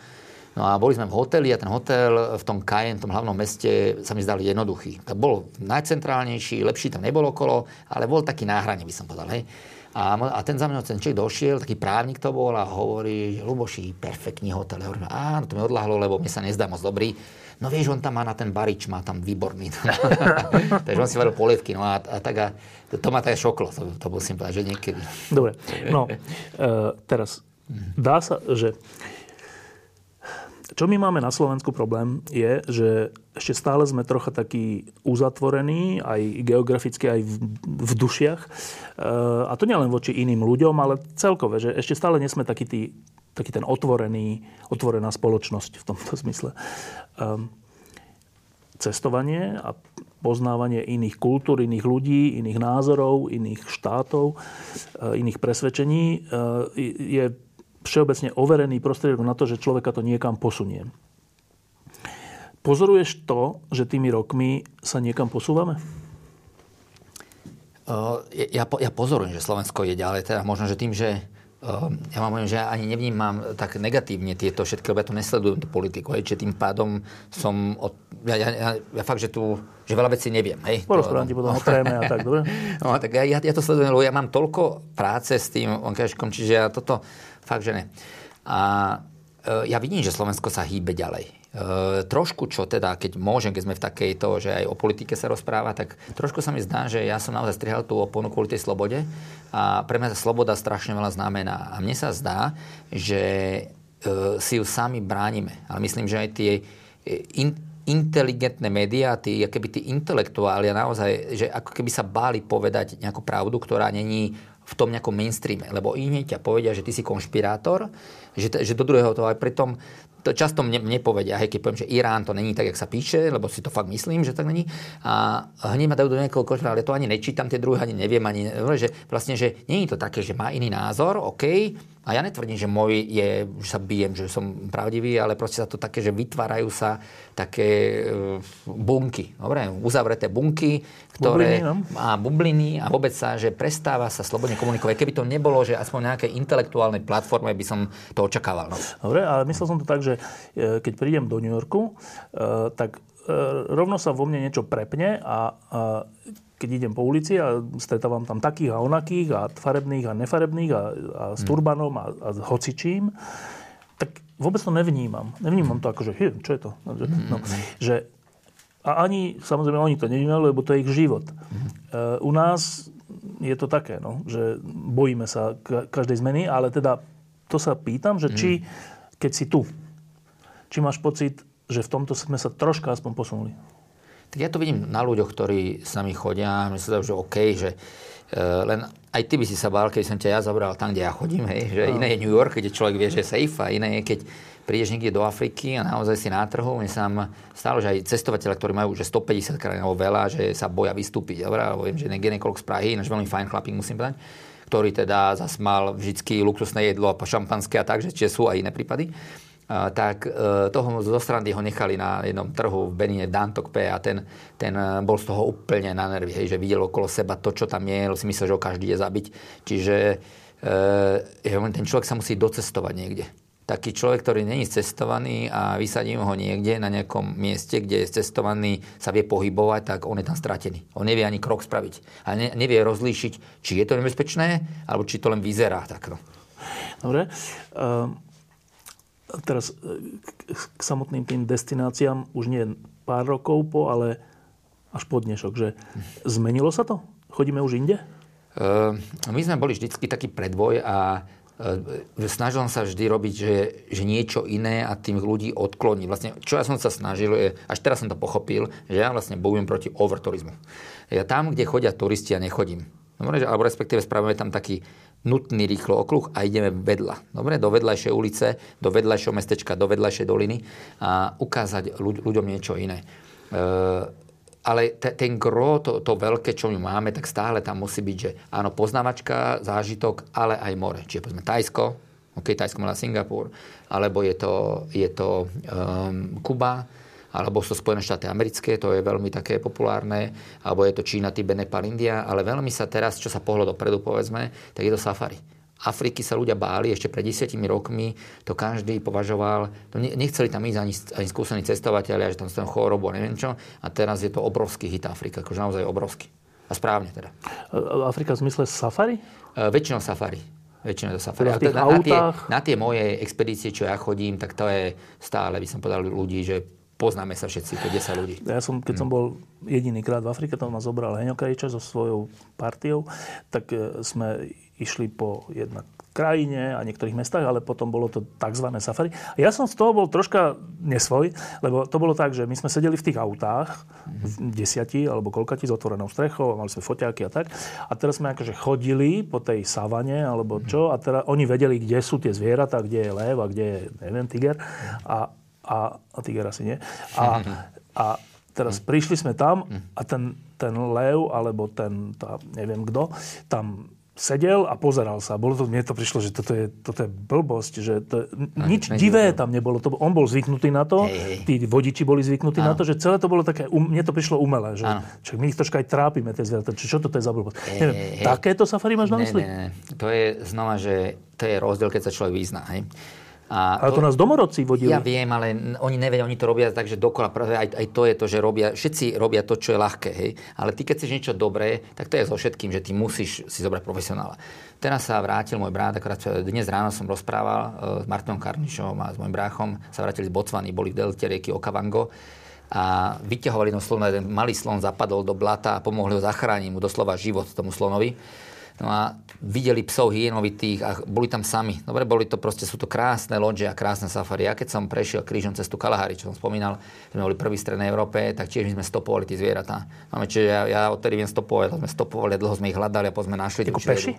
No a boli sme v hoteli a ten hotel v tom v tom hlavnom meste, sa mi zdal jednoduchý. To bol najcentrálnejší, lepší tam nebolo okolo, ale bol taký náhrane, by som povedal. Hej. A, a ten za mňa ten človek došiel, taký právnik to bol a hovorí, Luboši, perfektný hotel. Ja hovorím, áno, to mi odlahlo, lebo mne sa nezdá moc dobrý. No vieš, on tam má na ten barič, má tam výborný. Takže on si varil polievky, no a, a tak a to, to ma tak šoklo, to, to musím povedať, že niekedy. Dobre, no, e, teraz, dá sa, že čo my máme na Slovensku problém je, že ešte stále sme trocha takí uzatvorení, aj geograficky, aj v, v dušiach. E, a to nielen voči iným ľuďom, ale celkové, že ešte stále nie sme taký, tý, taký ten otvorený, otvorená spoločnosť v tomto zmysle. E, cestovanie a poznávanie iných kultúr, iných ľudí, iných názorov, iných štátov, e, iných presvedčení je všeobecne overený prostriedok na to, že človeka to niekam posunie. Pozoruješ to, že tými rokmi sa niekam posúvame? Uh, ja, ja pozorujem, že Slovensko je ďalej. Teda možno, že tým, že ja vám poviem, že ja ani nevnímam tak negatívne tieto všetky, lebo ja to nesledujem, tú politiku, hej, čiže tým pádom som, od, ja, ja, ja, ja fakt, že tu, že veľa vecí neviem, hej. Porozprávam ti potom o a tak, dobre? No, tak ja, ja, ja to sledujem, lebo ja mám toľko práce s tým onkažkom, čiže ja toto fakt, že ne. A e, ja vidím, že Slovensko sa hýbe ďalej. E, trošku čo teda, keď môžem, keď sme v takejto, že aj o politike sa rozpráva, tak trošku sa mi zdá, že ja som naozaj strihal tú oponu kvôli tej slobode a pre mňa sloboda strašne veľa znamená. A mne sa zdá, že e, si ju sami bránime. Ale myslím, že aj tie e, in, inteligentné médiá, tí, keby tí intelektuáli naozaj, že ako keby sa báli povedať nejakú pravdu, ktorá není v tom nejakom mainstreame. Lebo iní ťa povedia, že ty si konšpirátor, že, že do druhého to aj pritom to často mne, mne povedia, hej, keď poviem, že Irán to není tak, jak sa píše, lebo si to fakt myslím, že tak není. A hneď ma dajú do nejakého košra, ale to ani nečítam, tie druhé ani neviem, ani, že vlastne, že je to také, že má iný názor, OK, a ja netvrdím, že môj je, že sa bijem, že som pravdivý, ale proste sa to také, že vytvárajú sa také uh, bunky, dobre, uzavreté bunky, ktoré bubliny, no? a bubliny a vôbec sa, že prestáva sa slobodne komunikovať. Keby to nebolo, že aspoň nejaké intelektuálnej platforme by som to očakával. No. Dobre, ale myslel som to tak, že e, keď prídem do New Yorku, e, tak rovno sa vo mne niečo prepne a, a keď idem po ulici a stretávam tam takých a onakých a farebných a nefarebných a, a s hmm. turbanom a, a s hocičím, tak vôbec to nevnímam. Nevnímam to ako, že čo je to? No, že, no, hmm. že, a ani, samozrejme, oni to nevnímajú, lebo to je ich život. Uh, u nás je to také, no, že bojíme sa každej zmeny, ale teda to sa pýtam, že či, keď si tu, či máš pocit, že v tomto sme sa troška aspoň posunuli. Tak ja to vidím na ľuďoch, ktorí s nami chodia. Myslím, že OK, že uh, len aj ty by si sa bál, keď som ťa ja zabral tam, kde ja chodím. Hej, že no. iné je New York, kde človek vie, že je safe a iné je, keď prídeš niekde do Afriky a naozaj si na trhu. Mne sa stále, že aj cestovateľe, ktorí majú už 150 krajín veľa, že sa boja vystúpiť. Dobre, alebo viem, že ginekolog z Prahy, náš veľmi fajn chlapík, musím povedať, ktorý teda zase mal vždy luxusné jedlo a šampanské a tak, že či sú aj iné prípady tak e, toho zo strany ho nechali na jednom trhu v Benine Dantokpe a ten, ten e, bol z toho úplne na nervy, hej, že videl okolo seba to, čo tam je, si myslel, že ho každý je zabiť. Čiže e, ten človek sa musí docestovať niekde. Taký človek, ktorý není cestovaný a vysadím ho niekde na nejakom mieste, kde je cestovaný, sa vie pohybovať, tak on je tam stratený. On nevie ani krok spraviť. A ne, nevie rozlíšiť, či je to nebezpečné, alebo či to len vyzerá takto. Dobre. Um teraz e, k samotným tým destináciám už nie pár rokov po, ale až po dnešok, že zmenilo sa to? Chodíme už inde? Uh, my sme boli vždycky taký predvoj a uh, snažil som sa vždy robiť, že, že niečo iné a tým ľudí odkloní. Vlastne, čo ja som sa snažil, je, až teraz som to pochopil, že ja vlastne bojujem proti overturizmu. Ja tam, kde chodia turisti, ja nechodím. Dobre, alebo respektíve spravíme tam taký nutný rýchlo okruh a ideme vedľa. Dobre, do vedľajšej ulice, do vedľajšieho mestečka, do vedľajšej doliny a ukázať ľuď, ľuďom niečo iné. E, ale te, ten gro, to, to veľké, čo my máme, tak stále tam musí byť, že áno, poznávačka, zážitok, ale aj more. Čiže povedzme Tajsko, OK, Tajsko mala Singapur, alebo je to, je to um, Kuba, alebo sú Spojené štáty americké, to je veľmi také populárne, alebo je to Čína, Tibet, Nepal, India, ale veľmi sa teraz, čo sa pohlo dopredu, povedzme, tak je to safari. Afriky sa ľudia báli, ešte pred desiatimi rokmi to každý považoval, to nechceli tam ísť ani, ani skúsení cestovateľia, že tam sú chorobu a neviem čo, a teraz je to obrovský hit Afrika, akože naozaj obrovský. A správne teda. Afrika v zmysle safari? Uh, väčšinou safari. Väčšinou to safari. Teda na, na, tie, na tie moje expedície, čo ja chodím, tak to je stále, by som povedal ľudí, že poznáme sa všetci, to 10 ľudí. Ja som, keď som mm. bol jediný krát v Afrike, tam ma zobral Heňo Kariča so svojou partiou, tak e, sme išli po jednak krajine a niektorých mestách, ale potom bolo to tzv. safari. A ja som z toho bol troška nesvoj, lebo to bolo tak, že my sme sedeli v tých autách, mm-hmm. desiati alebo koľkati s otvorenou strechou, mali sme foťáky a tak. A teraz sme akože chodili po tej savane alebo čo a teraz oni vedeli, kde sú tie zvieratá, kde je lev a kde je, neviem, tiger. A, a, a tiger asi nie. A, a teraz prišli sme tam a ten, ten lev, alebo ten, tá, neviem kto, tam sedel a pozeral sa. Bolo to, mne to prišlo, že toto je, toto je blbosť, že to, nič ne- divé tam nebolo. To, on bol zvyknutý na to, Hej, hej. tí vodiči boli zvyknutí na Áno. to, že celé to bolo také, um, mne to prišlo umelé, že čak my ich troška aj trápime, tie zvieratá. Čo, čo toto je za blbosť? Hej, Neviem, hej, takéto safari máš na Ne, mysli? ne, ne. To je znova, že to je rozdiel, keď sa človek vyzná. Hej? A Ale to nás domorodci vodili. Ja viem, ale oni nevedia, oni to robia tak, že dokola, práve aj, aj to je to, že robia, všetci robia to, čo je ľahké, hej. Ale ty, keď chceš niečo dobré, tak to je so všetkým, že ty musíš si zobrať profesionála. Teraz sa vrátil môj brat, akorát dnes ráno som rozprával e, s Martinom Karnišom a s môjim bráchom, sa vrátili z Botswany, boli v delte rieky Okavango a vyťahovali jedno slono, jeden malý slon zapadol do blata a pomohli ho zachrániť mu doslova život tomu slonovi. No a videli psov hyenovitých a boli tam sami. Dobre, boli to proste, sú to krásne loďe a krásne safari. Ja keď som prešiel krížom cestu Kalahari, čo som spomínal, sme boli prvý v Strednej Európe, tak tiež my sme stopovali tie zvieratá. Máme, čiže ja, ja odtedy viem stopovať, sme stopovali, dlho sme ich hľadali a potom sme našli. Ako peši? E,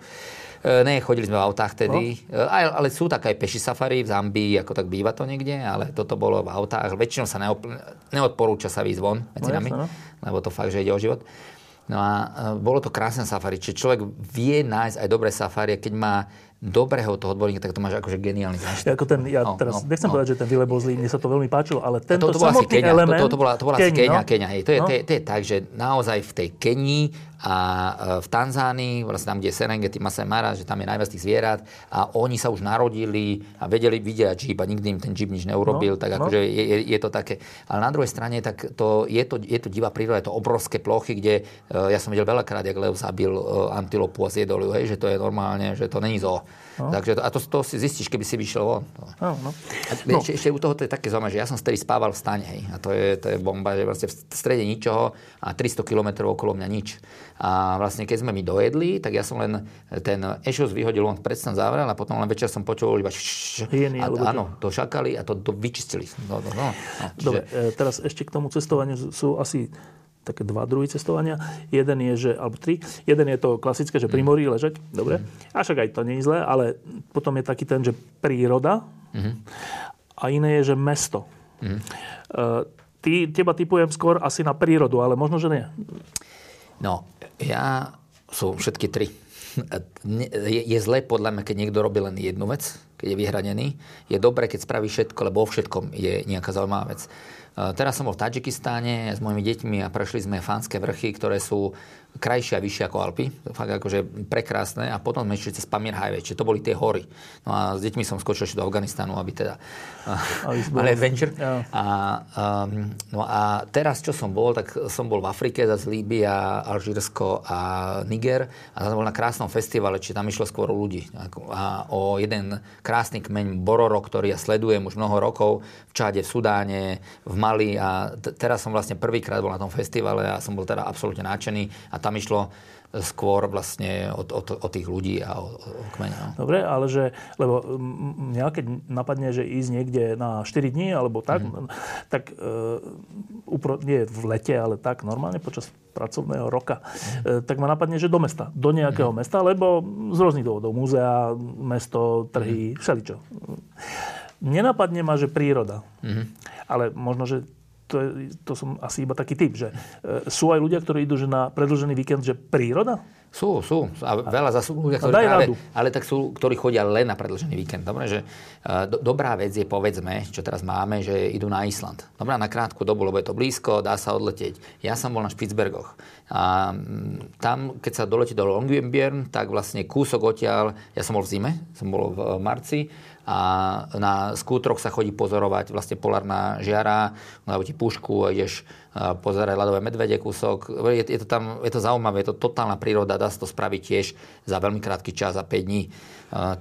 Ne, chodili sme v autách tedy, no. ale, ale sú tak aj peši safari v Zambii, ako tak býva to niekde, ale toto bolo v autách. Väčšinou sa neop- neodporúča sa výjsť von medzi No, nami, no. lebo to fakt, že ide o život. No a e, bolo to krásne safari, čiže človek vie nájsť aj dobré safari, a keď má dobrého toho odborníka, tak to máš akože geniálny zážitok. Ako ten, ja No, teraz no, nechcem no. povedať, že ten Vile bol zlý, mne sa to veľmi páčilo, ale tento to, to samotný Kenia, element... to, to, to, bola, to bola asi Keni, Kenia, no. Kenia, hej. To je, No. to, je, to je tak, že naozaj v tej Kenii a e, v Tanzánii, vlastne tam, kde je Serengeti, Masai Mara, že tam je najviac tých zvierat a oni sa už narodili a vedeli vidieť džíp a nikdy im ten džíp nič neurobil, No, tak no. akože je, je, je, to také. Ale na druhej strane, tak to, je, to, je to divá príroda, je to obrovské plochy, kde e, ja som videl veľakrát, jak lev zabil e, antilopu a zjedol ju, hej, že to je normálne, že to není zoo. No. Takže to, a to, to si zistíš, keby si vyšiel von. Áno, no. A no. ešte, ešte u toho to je také zaujímavé, že ja som vtedy spával v stane, hej. A to je, to je bomba, že vlastne v strede ničoho a 300 km okolo mňa nič. A vlastne keď sme mi dojedli, tak ja som len ten ešos vyhodil, on predstan zavrel a potom len večer som počul iba šš, Hyeny, a, alebo to- áno, to šakali a to, to vyčistili. No, no, no. No, Dobre, e, teraz ešte k tomu cestovaniu sú asi také dva druhy cestovania. Jeden je, že, alebo tri. Jeden je to klasické, že pri mori ležať. Dobre. A však aj to nie je zlé, ale potom je taký ten, že príroda. A iné je, že mesto. E, ty, teba typujem skôr asi na prírodu, ale možno, že nie. No, ja sú všetky tri. Je, je zlé podľa mňa, keď niekto robí len jednu vec, keď je vyhranený. Je dobré, keď spraví všetko, lebo vo všetkom je nejaká zaujímavá vec. Teraz som bol v Tadžikistáne s mojimi deťmi a prešli sme Fánske vrchy, ktoré sú krajšie a vyššie ako Alpy. Fakt akože prekrásne. A potom sme išli cez Pamir Highway, čiže to boli tie hory. No a s deťmi som skočil ešte do Afganistanu, aby teda... Aby Mali adventure. Ja. A, um, no a teraz, čo som bol, tak som bol v Afrike, zase Líbia, Alžírsko a Niger. A tam bol na krásnom festivale, či tam išlo skôr o ľudí. A o jeden krásny kmeň Bororo, ktorý ja sledujem už mnoho rokov v Čáde, v Sudáne, v Mali. A t- teraz som vlastne prvýkrát bol na tom festivale a som bol teda absolútne nadšený. A tam išlo skôr vlastne o, o, o tých ľudí a o, o kmeň. No. Dobre, ale že, lebo mňa keď napadne, že ísť niekde na 4 dní, alebo tak, Mhm. tak e, upro, nie v lete, ale tak normálne počas pracovného roka, e, tak ma napadne, že do mesta, do nejakého Mhm. mesta, lebo z rôznych dôvodov, múzea, mesto, trhy, Mhm. všeličo. Nenapadne ma, že príroda. Mhm. Ale možno, že to, je, to som asi iba taký typ, že e, sú aj ľudia, ktorí idú že na predlžený víkend, že príroda? Sú, sú. A veľa zase ľudia, ktorí práve, ale tak sú, ktorí chodia len na predlžený víkend. Dobre, že uh, do, dobrá vec je, povedzme, čo teraz máme, že idú na Island. Dobrá, na krátku dobu, lebo je to blízko, dá sa odletieť. Ja som bol na Špicbergoch. A mm, tam, keď sa doletí do Longyearbyen, tak vlastne kúsok odtiaľ, ja som bol v zime, som bol v marci, a na skútroch sa chodí pozorovať vlastne polárna žiara, alebo ti pušku a ideš pozerať ľadové medvede kúsok. Je, je, to tam, je to zaujímavé, je to totálna príroda, dá sa to spraviť tiež za veľmi krátky čas, za 5 dní.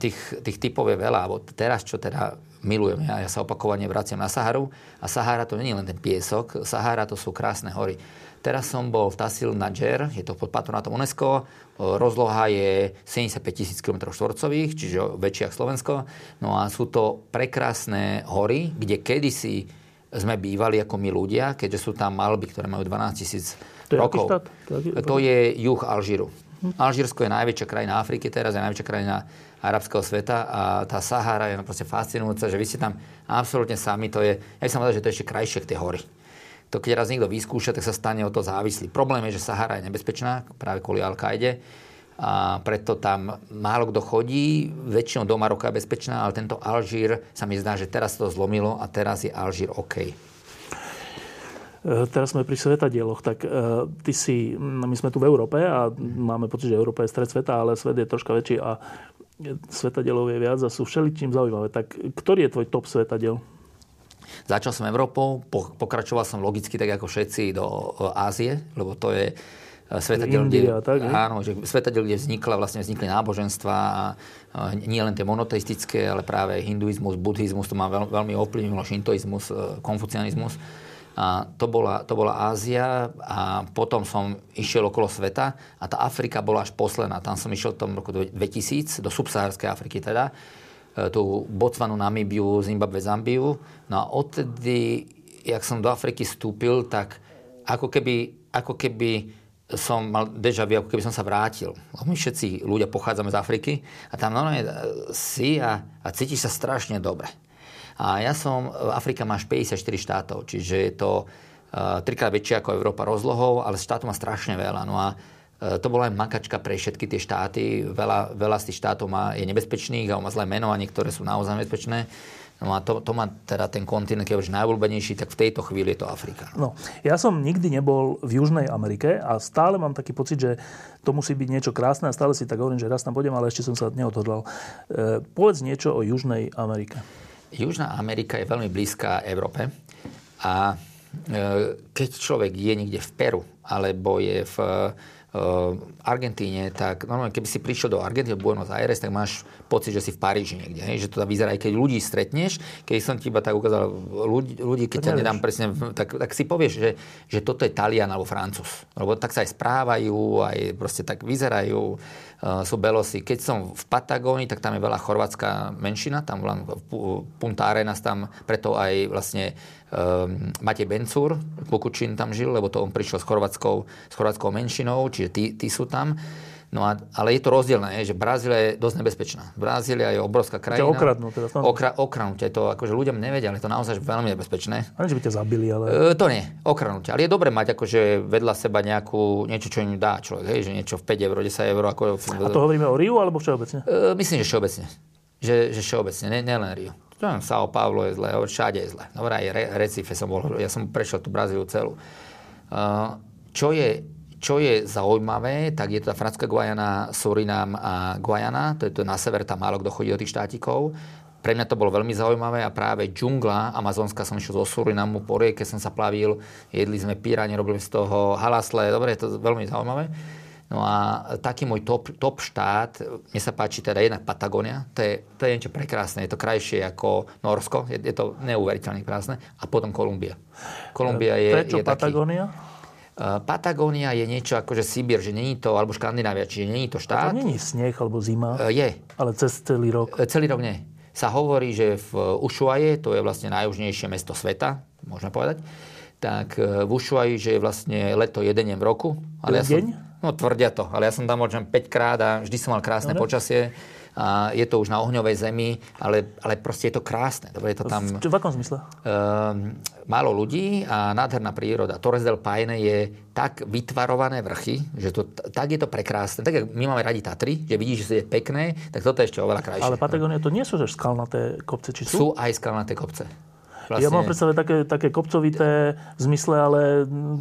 Tých, tých typov je veľa, alebo teraz, čo teda milujem, ja, ja sa opakovane vraciam na Saharu a Sahara to nie je len ten piesok, Sahara to sú krásne hory. Teraz som bol v Tasil Nadjer, je to pod patronátom UNESCO, rozloha je 75 tisíc km štvorcových, čiže väčšia ako Slovensko. No a sú to prekrásne hory, kde kedysi sme bývali ako my ľudia, keďže sú tam malby, ktoré majú 12 tisíc rokov. štát? To je juh Alžíru. Alžírsko je najväčšia krajina Afriky teraz, je najväčšia krajina arabského sveta a tá Sahara je proste fascinujúca, že vy ste tam absolútne sami, to je, ja by som povedal, že to je ešte krajšie ako tie hory. To keď raz niekto vyskúša, tak sa stane o to závislý. Problém je, že Sahara je nebezpečná, práve kvôli Al-Kaide. a preto tam málo kto chodí, väčšinou do Maroka je bezpečná, ale tento Alžír sa mi zdá, že teraz to zlomilo a teraz je Alžír OK. Eh, teraz sme pri svetadieloch, tak uh, ty si, my sme tu v Európe a máme pocit, že Európa je stred sveta, ale svet je troška väčší a svetadielov je viac a sú všeličím zaujímavé. Tak ktorý je tvoj top svetadiel? Začal som Európou, pokračoval som logicky tak ako všetci do Ázie, lebo to je svetadiel, India, kde, tak, áno, že svetadiel, kde vznikla, vlastne vznikli náboženstva a nie len tie monoteistické, ale práve hinduizmus, buddhizmus, to má veľ, veľmi ovplyvnilo, šintoizmus, konfucianizmus. A to, bola, to bola Ázia a potom som išiel okolo sveta a tá Afrika bola až posledná. Tam som išiel v tom roku 2000 do subsahárskej Afriky teda, e, tu Botswanu, Namibiu, Zimbabwe, Zambiu. No a odtedy, jak som do Afriky vstúpil, tak ako keby, ako keby som mal deja vu, ako keby som sa vrátil. My všetci ľudia pochádzame z Afriky a tam normálne si a, a cítiš sa strašne dobre. A ja som, Afrika má až 54 štátov, čiže je to uh, trikrát väčšia ako Európa rozlohou, ale štátov má strašne veľa. No a to bola aj makačka pre všetky tie štáty. Veľa, veľa z tých štátov má, je nebezpečných a má zlé meno a niektoré sú naozaj nebezpečné. No a to, to má teda ten kontinent, keď je najobľúbenejší, tak v tejto chvíli je to Afrika. No, ja som nikdy nebol v Južnej Amerike a stále mám taký pocit, že to musí byť niečo krásne a stále si tak hovorím, že raz tam pôjdem, ale ešte som sa neodhodlal. E, povedz niečo o Južnej Amerike. Južná Amerika je veľmi blízka Európe a e, keď človek je niekde v Peru alebo je v Argentíne, tak normálne, keby si prišiel do Argentíny, Buenos Aires, tak máš pocit, že si v Paríži niekde. Hej? Že to vyzerá, aj keď ľudí stretneš, keď som ti iba tak ukázal ľudí, ľudí keď ťa nedám presne, tak, tak si povieš, že, že toto je Talian alebo Francúz. Lebo tak sa aj správajú, aj proste tak vyzerajú, uh, sú belosi. Keď som v Patagónii, tak tam je veľa chorvátska menšina, tam volám Punta Arenas, tam preto aj vlastne Matej Bencúr, Kukučín tam žil, lebo to on prišiel s chorvátskou, s chorvátskou menšinou, čiže tí, tí sú tam. No a, ale je to rozdielne, že Brazília je dosť nebezpečná. Brazília je obrovská krajina. Ťa okradnú teda. Okra, okradnutie, to akože ľuďom nevedia, ale to naozaj veľmi nebezpečné. Ale že by ťa zabili, ale... E, to nie, okradnutie. Ale je dobre mať akože vedľa seba nejakú, niečo, čo im dá človek, hej, že niečo v 5 eur, 10 eur. Ako... A to hovoríme o Riu alebo všeobecne? E, myslím, že všeobecne. Že, že všeobecne, ne, nielen Rio. São Paulo je zle, všade je zle. Dobre, aj Recife som bol, ja som prešiel tú Brazíliu celú. Čo je čo je zaujímavé, tak je to tá francúzska Guajana, Surinam a Guajana, to je to na sever, tam málo kto chodí do tých štátikov. Pre mňa to bolo veľmi zaujímavé a práve džungla amazonská som išiel zo Surinamu, po rieke som sa plavil, jedli sme píranie, robili z toho halasle, dobre, je to veľmi zaujímavé. No a taký môj top, top štát, mne sa páči teda jednak Patagónia, to je, to je niečo prekrásne, je to krajšie ako Norsko, je, je to neuveriteľne krásne, a potom Kolumbia. Kolumbia je, Prečo je Patagónia? Uh, Patagónia je niečo ako že Sibír, že není to, alebo Škandinávia, čiže není to štát. A to není sneh alebo zima? Uh, je. Ale cez celý rok? Uh, celý rok nie. Sa hovorí, že v Ushuaie, to je vlastne najjužnejšie mesto sveta, môžeme povedať, tak v Ushuaie, že je vlastne leto jeden deň v roku. Ale ja deň? No tvrdia to, ale ja som tam možno 5 krát a vždy som mal krásne no, počasie. A je to už na ohňovej zemi, ale, ale proste je to krásne. Dobre, je to tam, v, v akom zmysle? Um, málo ľudí a nádherná príroda. Torres del Paine je tak vytvarované vrchy, že to, tak je to prekrásne. Tak my máme radi Tatry, že vidíš, že je pekné, tak toto je ešte oveľa krajšie. Ale Patagonia to nie sú že skalnaté kopce, či sú? Sú aj skalnaté kopce. Vlastne... Ja mám predstaviť také, také kopcovité v zmysle, ale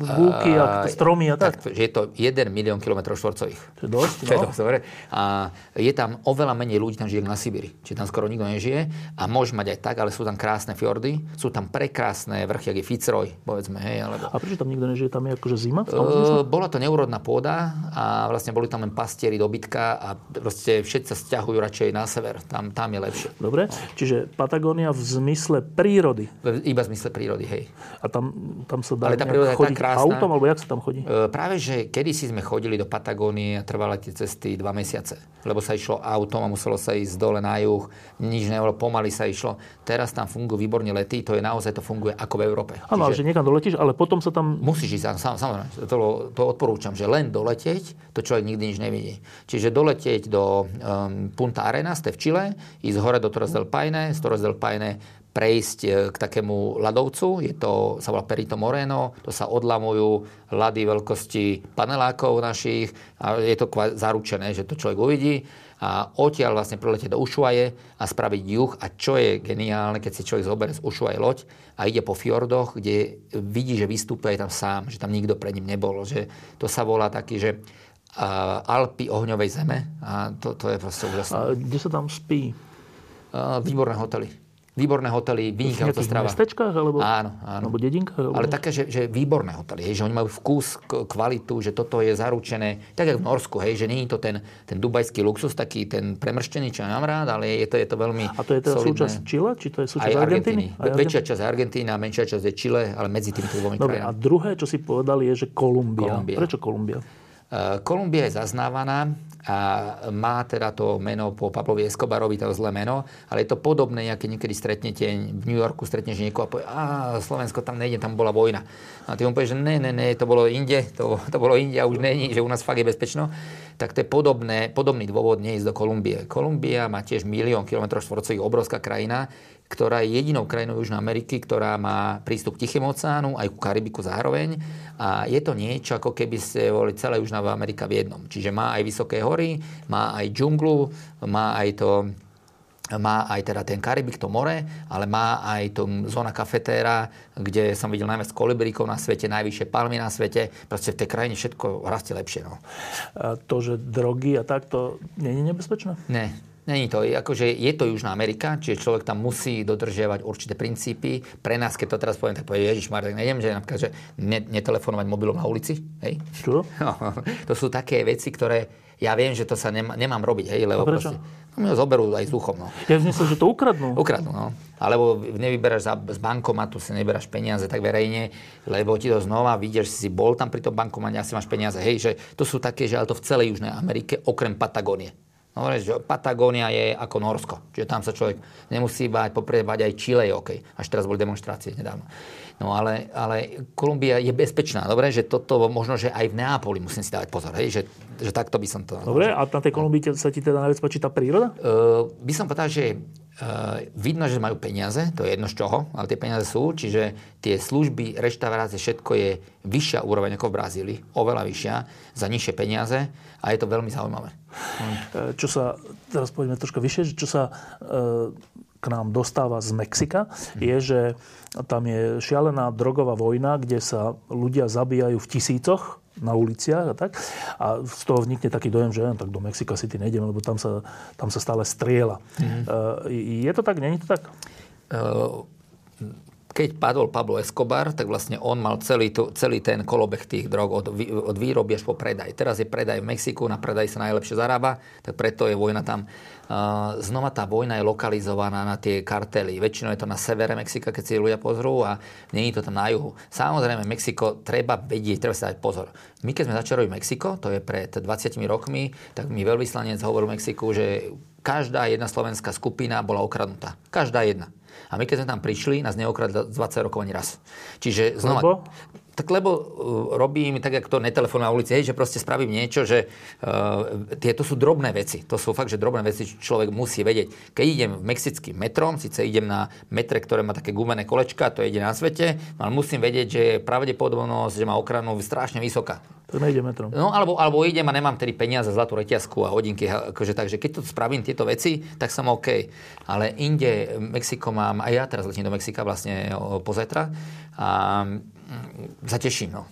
búky a stromy a tak. tak. Že je to 1 milión kilometrov štvorcových. To je dosť, no. je to, dobre. A je tam oveľa menej ľudí, tam žije na Sibiri. Čiže tam skoro nikto nežije. A môže mať aj tak, ale sú tam krásne fjordy, sú tam prekrásne vrchy, jak je Fitzroy, povedzme. Hej, alebo... A prečo tam nikto nežije? Tam je akože zima? Uh, bola to neúrodná pôda a vlastne boli tam len pastieri dobytka a proste všetci sa stiahujú radšej na sever. Tam, tam je lepšie. Dobre, čiže Patagónia v zmysle prírody iba v zmysle prírody, hej. A tam, tam sa dá Ale tá príroda chodiť krásna. autom, alebo jak sa tam chodí? E, práve, že kedysi sme chodili do Patagónie a trvali tie cesty dva mesiace. Lebo sa išlo autom a muselo sa ísť dole na juh, nič nebolo, pomaly sa išlo. Teraz tam fungujú výborne lety, to je naozaj, to funguje ako v Európe. Áno, že niekam doletíš, ale potom sa tam... Musíš ísť, sam, samozrejme, to, to odporúčam, že len doletieť, to človek nikdy nič nevidí. Čiže doletieť do um, Punta Arenas, to je v Čile, ísť hore do Torres del Paine, z Torres del Paine prejsť e, k takému ľadovcu. Je to, sa volá Perito Moreno, to sa odlamujú ľady veľkosti panelákov našich a je to zaručené, že to človek uvidí a odtiaľ vlastne priletie do Ušuaje a spraviť juh. A čo je geniálne, keď si človek zoberie z Ušuaje loď a ide po fjordoch, kde vidí, že vystúpe aj tam sám, že tam nikto pred ním nebol. Že to sa volá taký, že Alpy ohňovej zeme a to, to je proste úžasné. A kde sa tam spí? Výborné hotely výborné hotely, vynikajúca strava. V mestečkách? Alebo, áno, áno. Alebo dedinkách? Alebo... Ale také, že, že výborné hotely, hej, že oni majú vkus, kvalitu, že toto je zaručené, tak ako v Norsku, hej, že nie je to ten, ten dubajský luxus, taký ten premrštený, čo mám rád, ale je to, je to veľmi A to je teda solidné. súčasť Chile? Či to je súčasť Aj Argentíny? Aj Väčšia časť Argentína, menšia časť je Chile, ale medzi týmito dvomi krajinami. a druhé, čo si povedal, je, že Kolumbia. Kolumbia. Prečo Kolumbia? Kolumbia je zaznávaná a má teda to meno po Pavlovi Escobarovi, to zlé meno, ale je to podobné, keď niekedy stretnete v New Yorku, stretneš niekoho a povie, a Slovensko tam nejde, tam bola vojna. A ty mu povieš, že ne, ne, ne, to bolo inde, to, to bolo inde a už není, že u nás fakt je bezpečno. Tak to je podobné, podobný dôvod neísť do Kolumbie. Kolumbia má tiež milión kilometrov štvorcových, obrovská krajina, ktorá je jedinou krajinou Južnej Ameriky, ktorá má prístup k Tichému oceánu, aj ku Karibiku zároveň. A je to niečo, ako keby ste boli celá Južná Amerika v jednom. Čiže má aj vysoké hory, má aj džunglu, má aj to má aj teda ten Karibik, to more, ale má aj to zóna kafetéra, kde som videl najviac kolibríkov na svete, najvyššie palmy na svete. Proste v tej krajine všetko rastie lepšie. No. A to, že drogy a takto, nie je nebezpečné? Nie. Není to, akože je to Južná Amerika, čiže človek tam musí dodržiavať určité princípy. Pre nás, keď to teraz poviem, tak povie Ježiš Marek, nejdem, že napríklad, že ne, netelefonovať mobilom na ulici. Hej? Čo? No, to sú také veci, ktoré ja viem, že to sa nemá, nemám robiť, hej, lebo proste, no, ho zoberú aj s uchom, no. Ja myslím, že to ukradnú. Ukradnú, no. Alebo nevyberáš za, z bankomatu, si neberáš peniaze tak verejne, lebo ti to znova vidieš, si bol tam pri tom bankomate, asi máš peniaze, hej, že to sú také, že ale to v celej Južnej Amerike, okrem Patagónie. No, že Patagónia je ako Norsko. Čiže tam sa človek nemusí báť, popriebať aj Chile je OK. Až teraz boli demonstrácie nedávno. No ale, ale Kolumbia je bezpečná. Dobre, že toto možno, že aj v Neapoli musím si dávať pozor. Hej, že, že takto by som to... Dobre, a na tej Kolumbii sa ti teda najviac páči tá príroda? Uh, by som povedal, že Uh, vidno, že majú peniaze, to je jedno z čoho, ale tie peniaze sú, čiže tie služby, reštaurácie, všetko je vyššia úroveň ako v Brazílii, oveľa vyššia, za nižšie peniaze a je to veľmi zaujímavé. Uh, čo sa, teraz poďme troška vyššie, čo sa uh, k nám dostáva z Mexika, je, že tam je šialená drogová vojna, kde sa ľudia zabíjajú v tisícoch na uliciach a tak. A z toho vznikne taký dojem, že tak do Mexika City nejdeme, lebo tam sa, tam sa stále striela. Mm. Je to tak? Není to tak? Keď padol Pablo Escobar, tak vlastne on mal celý, to, celý ten kolobeh tých drog od, od výroby až po predaj. Teraz je predaj v Mexiku, na predaj sa najlepšie zarába, tak preto je vojna tam. Znova tá vojna je lokalizovaná na tie kartely. Väčšinou je to na severe Mexika, keď si ľudia pozrú a je to tam na juhu. Samozrejme, Mexiko treba vedieť, treba sa dať pozor. My keď sme začali Mexiko, to je pred 20 rokmi, tak mi veľvyslanec hovoril Mexiku, že každá jedna slovenská skupina bola okradnutá. Každá jedna. A my keď sme tam prišli, nás neokradli 20 rokov ani raz. Čiže znova... Lebo? Tak lebo uh, robím tak, ako to netelefón na ulici, hej, že proste spravím niečo, že uh, tie, to sú drobné veci. To sú fakt, že drobné veci, čo človek musí vedieť. Keď idem mexickým metrom, síce idem na metre, ktoré má také gumené kolečka, to ide na svete, ale musím vedieť, že pravdepodobnosť, že má okranu strašne vysoká. To nejde metrom. No, alebo, alebo idem a nemám tedy peniaze, zlatú reťazku a hodinky. Akože, takže keď to spravím tieto veci, tak som OK. Ale inde, Mexiko mám, aj ja teraz letím do Mexika vlastne pozajtra a zateším. No.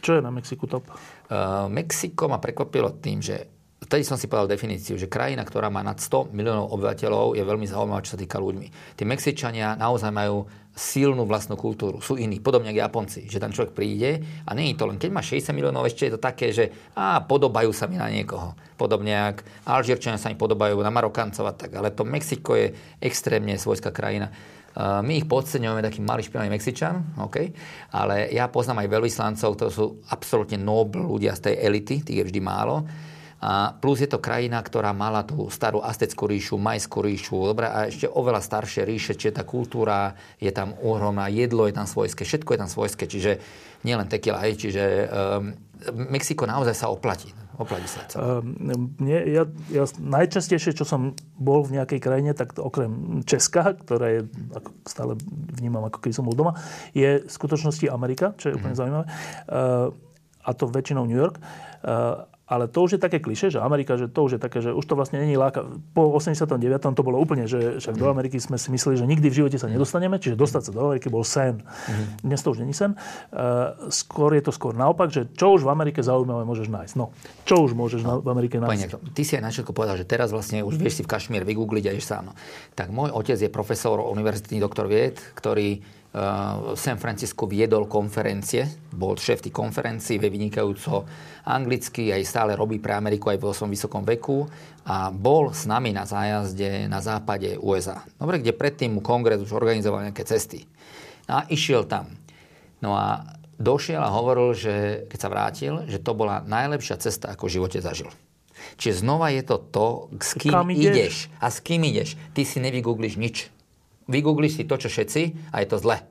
Čo je na Mexiku top? Uh, Mexiko ma prekvapilo tým, že vtedy som si povedal definíciu, že krajina, ktorá má nad 100 miliónov obyvateľov, je veľmi zaujímavá, čo sa týka ľuďmi. Tí Mexičania naozaj majú silnú vlastnú kultúru. Sú iní, podobne ako Japonci, že tam človek príde a nie je to len, keď má 60 miliónov, ešte je to také, že á, podobajú sa mi na niekoho. Podobne ako Alžírčania sa mi podobajú na Marokancov a tak. Ale to Mexiko je extrémne svojská krajina. My ich podceňujeme taký malý špinavý Mexičan, okay? ale ja poznám aj veľvyslancov, to sú absolútne nobl ľudia z tej elity, tých je vždy málo a plus je to krajina, ktorá mala tú starú Asteckú ríšu, Majskú ríšu, dobre, a ešte oveľa staršie ríše, čiže tá kultúra je tam ohromná, jedlo je tam svojské, všetko je tam svojské, čiže nielen tequila, čiže um, Mexiko naozaj sa oplatí. Oplatí sa. Um, mne, ja, ja najčastejšie, čo som bol v nejakej krajine, tak okrem Česka, ktorá je, ako stále vnímam, ako keď som bol doma, je v skutočnosti Amerika, čo je úplne mm. zaujímavé. Uh, a to väčšinou New York. Ale to už je také kliše, že Amerika, že to už je také, že už to vlastne není láka. Po 89. to bolo úplne, že však do Ameriky sme si mysleli, že nikdy v živote sa nedostaneme, čiže dostať sa do Ameriky bol sen. Mm-hmm. Dnes to už není sen. Uh, skôr je to skôr naopak, že čo už v Amerike zaujímavé môžeš nájsť. No, čo už môžeš no, v Amerike nájsť. Pane, ty si aj na všetko povedal, že teraz vlastne už vieš si v Kašmír vygoogliť a ješ sám. Tak môj otec je profesor, univerzitný doktor vied, ktorý v San Francisco viedol konferencie, bol šéf tých konferencií, vie vynikajúco anglicky, aj stále robí pre Ameriku aj vo svojom vysokom veku a bol s nami na zájazde na západe USA. Dobre, kde predtým mu kongres už organizoval nejaké cesty. A išiel tam. No a došiel a hovoril, že keď sa vrátil, že to bola najlepšia cesta, ako v živote zažil. Čiže znova je to to, s kým ideš? ideš a s kým ideš. Ty si nevygoogliš nič vygoogliš si to, čo všetci a je to zle.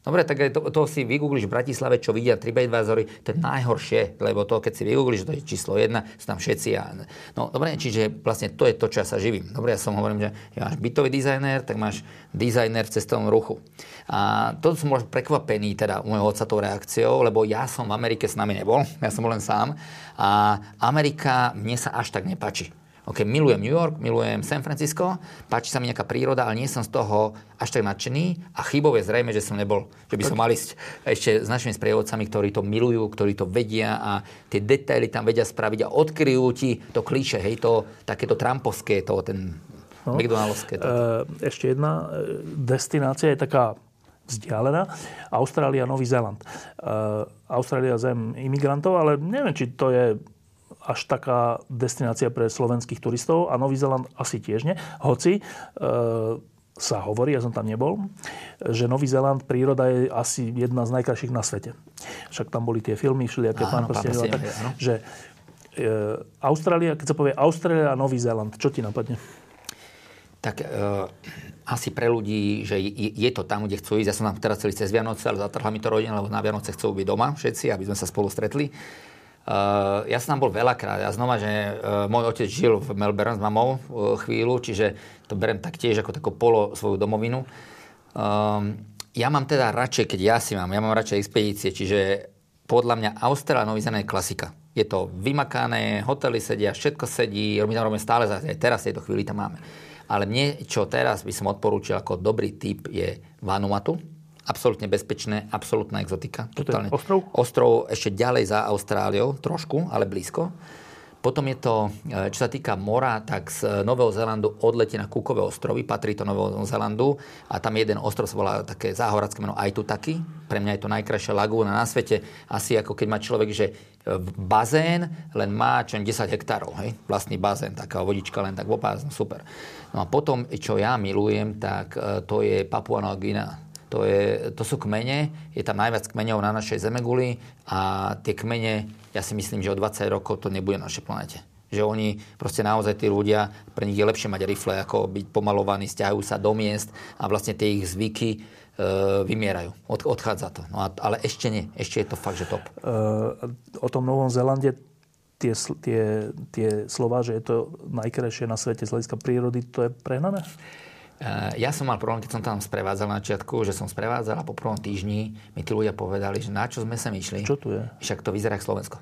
Dobre, tak to, to si vygoogliš v Bratislave, čo vidia TripAdvisory, to je najhoršie, lebo to, keď si vygoogliš, to je číslo jedna, sú tam všetci. A, no dobre, čiže vlastne to je to, čo ja sa živím. Dobre, ja som hovorím, že ja máš bytový dizajner, tak máš dizajner v cestovnom ruchu. A to som možno prekvapený teda u môjho otca tou reakciou, lebo ja som v Amerike s nami nebol, ja som bol len sám. A Amerika mne sa až tak nepačí. OK, milujem New York, milujem San Francisco, páči sa mi nejaká príroda, ale nie som z toho až tak nadšený a chybou je zrejme, že som nebol, že by som mal ísť ešte s našimi sprievodcami, ktorí to milujú, ktorí to vedia a tie detaily tam vedia spraviť a odkryjú ti to klíše, hej, to takéto trampovské, to ten no. McDonald'ské. To. E, ešte jedna e, destinácia je taká vzdialená. Austrália, Nový Zéland. E, Austrália zem imigrantov, ale neviem, či to je až taká destinácia pre slovenských turistov a Nový Zeland asi tiež nie. Hoci e, sa hovorí, ja som tam nebol, že Nový Zeland, príroda je asi jedna z najkrajších na svete. Však tam boli tie filmy, všelijaké pán prstenov tak, že e, Austrália, keď sa povie Austrália a Nový Zeland, čo ti napadne? Tak e, asi pre ľudí, že je, je to tam, kde chcú ísť. Ja som tam teraz celý cez Vianoce, ale zatrhla mi to rodina, lebo na Vianoce chcú byť doma všetci, aby sme sa spolu stretli. Uh, ja som tam bol veľakrát. Ja znova, že uh, môj otec žil v Melbourne s mamou uh, chvíľu, čiže to berem tak tiež ako takú polo svoju domovinu. Uh, ja mám teda radšej, keď ja si mám, ja mám radšej expedície, čiže podľa mňa Austrália Nový je klasika. Je to vymakané, hotely sedia, všetko sedí, my tam robíme stále, aj teraz v tejto chvíli tam máme. Ale mne, čo teraz by som odporúčil ako dobrý typ, je Vanuatu absolútne bezpečné, absolútna exotika. Totálne. ostrov? Ostrov ešte ďalej za Austráliou, trošku, ale blízko. Potom je to, e, čo sa týka mora, tak z Nového Zélandu odletie na Kukové ostrovy, patrí to Nového Zélandu a tam jeden ostrov sa volá také záhoradské meno Aitutaki. Pre mňa je to najkrajšia lagúna na svete. Asi ako keď má človek, že e, bazén len má čo 10 hektárov, hej? vlastný bazén, taká vodička len tak v super. No a potom, čo ja milujem, tak e, to je Papua Nová Guinea to, je, to sú kmene, je tam najviac kmeňov na našej Zemeguli a tie kmene, ja si myslím, že o 20 rokov to nebude na našej planete. Že oni, proste naozaj tí ľudia, pre nich je lepšie mať rifle, ako byť pomalovaní, stiahujú sa do miest a vlastne tie ich zvyky e, vymierajú. Od, odchádza to. No a, ale ešte nie. Ešte je to fakt, že top. E, o tom Novom Zelande tie, tie, tie slova, že je to najkrajšie na svete z hľadiska prírody, to je prehnané? Eh, ja som mal problém, keď som tam sprevádzal na začiatku, že som sprevádzal a po prvom týždni mi tí ľudia povedali, že na čo sme sa išli. Čo tu je? Však to vyzerá ako Slovensko.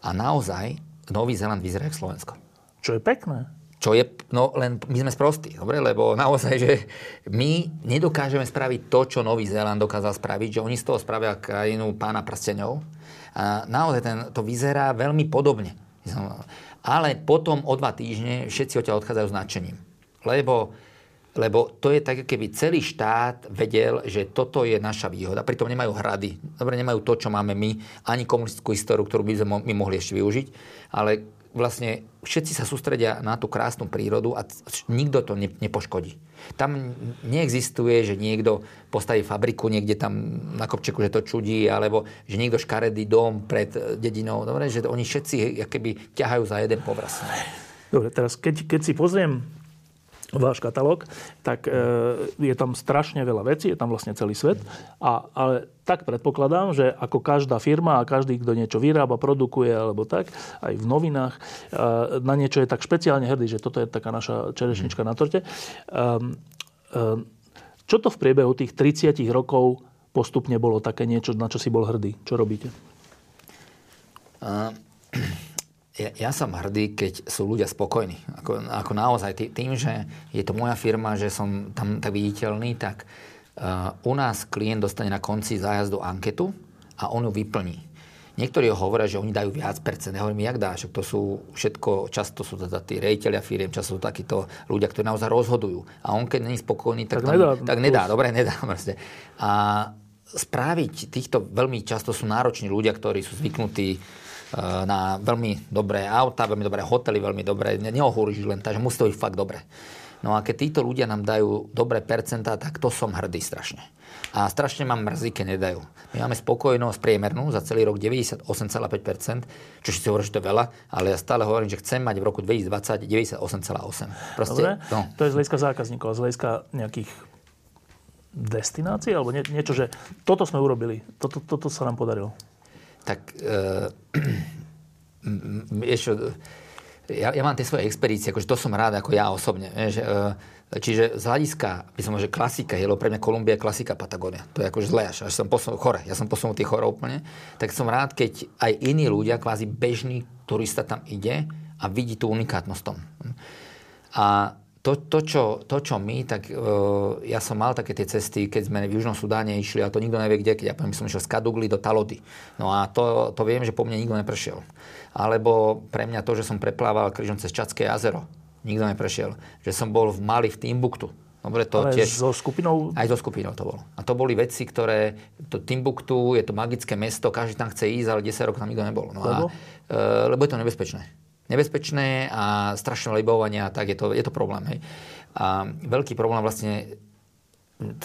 A naozaj Nový Zeland vyzerá ako Slovensko. Čo je pekné. Čo je, no len my sme sprostí, dobre? Lebo naozaj, že my nedokážeme spraviť to, čo Nový Zéland dokázal spraviť, že oni z toho spravia krajinu pána prsteňov. A naozaj ten, to vyzerá veľmi podobne. Ale potom o dva týždne všetci odtiaľ odchádzajú s nadšením. Lebo lebo to je tak, keby celý štát vedel, že toto je naša výhoda. Pritom nemajú hrady. Dobre, nemajú to, čo máme my, ani komunistickú históriu, ktorú by sme my mohli ešte využiť, ale vlastne všetci sa sústredia na tú krásnu prírodu a nikto to nepoškodí. Tam neexistuje, že niekto postaví fabriku niekde tam na kopčeku, že to čudí, alebo že niekto škaredý dom pred dedinou. Dobre, že oni všetci keby ťahajú za jeden povraz. Dobre, teraz keď, keď si pozriem váš katalóg, tak e, je tam strašne veľa vecí, je tam vlastne celý svet. A, ale tak predpokladám, že ako každá firma a každý, kto niečo vyrába, produkuje alebo tak, aj v novinách, na niečo je tak špeciálne hrdý, že toto je taká naša čerešnička na torte. Ehm, ehm, čo to v priebehu tých 30 rokov postupne bolo také niečo, na čo si bol hrdý? Čo robíte? Uh, ja, ja som hrdý, keď sú ľudia spokojní. Ako, ako naozaj tým, že je to moja firma, že som tam tak viditeľný, tak Uh, u nás klient dostane na konci zájazdu anketu a on ju vyplní. Niektorí ho hovoria, že oni dajú viac percent. Ja hovorím, jak dáš? To sú všetko, často sú teda tí rejiteľia firiem, často sú takíto ľudia, ktorí naozaj rozhodujú. A on keď není spokojný, tak, tak, tam, nedá, tak nedá. Dobre, nedá. Proste. A správiť týchto veľmi často sú nároční ľudia, ktorí sú zvyknutí na veľmi dobré auta, veľmi dobré hotely, veľmi dobré, neohúriš len, takže musí to byť fakt dobre. No a keď títo ľudia nám dajú dobré percentá, tak to som hrdý strašne. A strašne mám mrzí, keď nedajú. My máme spokojnosť priemernú za celý rok 98,5%, čo si hovorí, že to je veľa, ale ja stále hovorím, že chcem mať v roku 2020 98,8%. Proste, Dobre, no. to je z hľadiska zákazníkov, z hľadiska nejakých destinácií, alebo nie, niečo, že toto sme urobili, toto, toto sa nám podarilo. Tak, uh, ešte, ja, ja mám tie svoje expedície, akože to som rád ako ja osobne. Že, e, čiže z hľadiska, by som že klasika je, lebo pre mňa Kolumbia je klasika Patagónia. To je akože zle až, až som posunul, chore, ja som posunutý chore úplne. Tak som rád, keď aj iní ľudia, kvázi bežný turista tam ide a vidí tú unikátnosť tom. A to, to, čo, to, čo my, tak uh, ja som mal také tie cesty, keď sme v Južnom Sudáne išli, a to nikto nevie kde, keď ja poviem, som išiel z Kadugli do Talody. No a to, to viem, že po mne nikto neprešiel. Alebo pre mňa to, že som preplával križom cez Čadské jazero, nikto neprešiel. Že som bol v Mali v Timbuktu. Dobre, to Ale tiež... so skupinou? Aj so skupinou to bolo. A to boli veci, ktoré... To Timbuktu je to magické mesto, každý tam chce ísť, ale 10 rokov tam nikto nebol. No lebo? A, e, lebo je to nebezpečné. Nebezpečné a strašné libovania, tak je to, je to problém. Hej. A veľký problém vlastne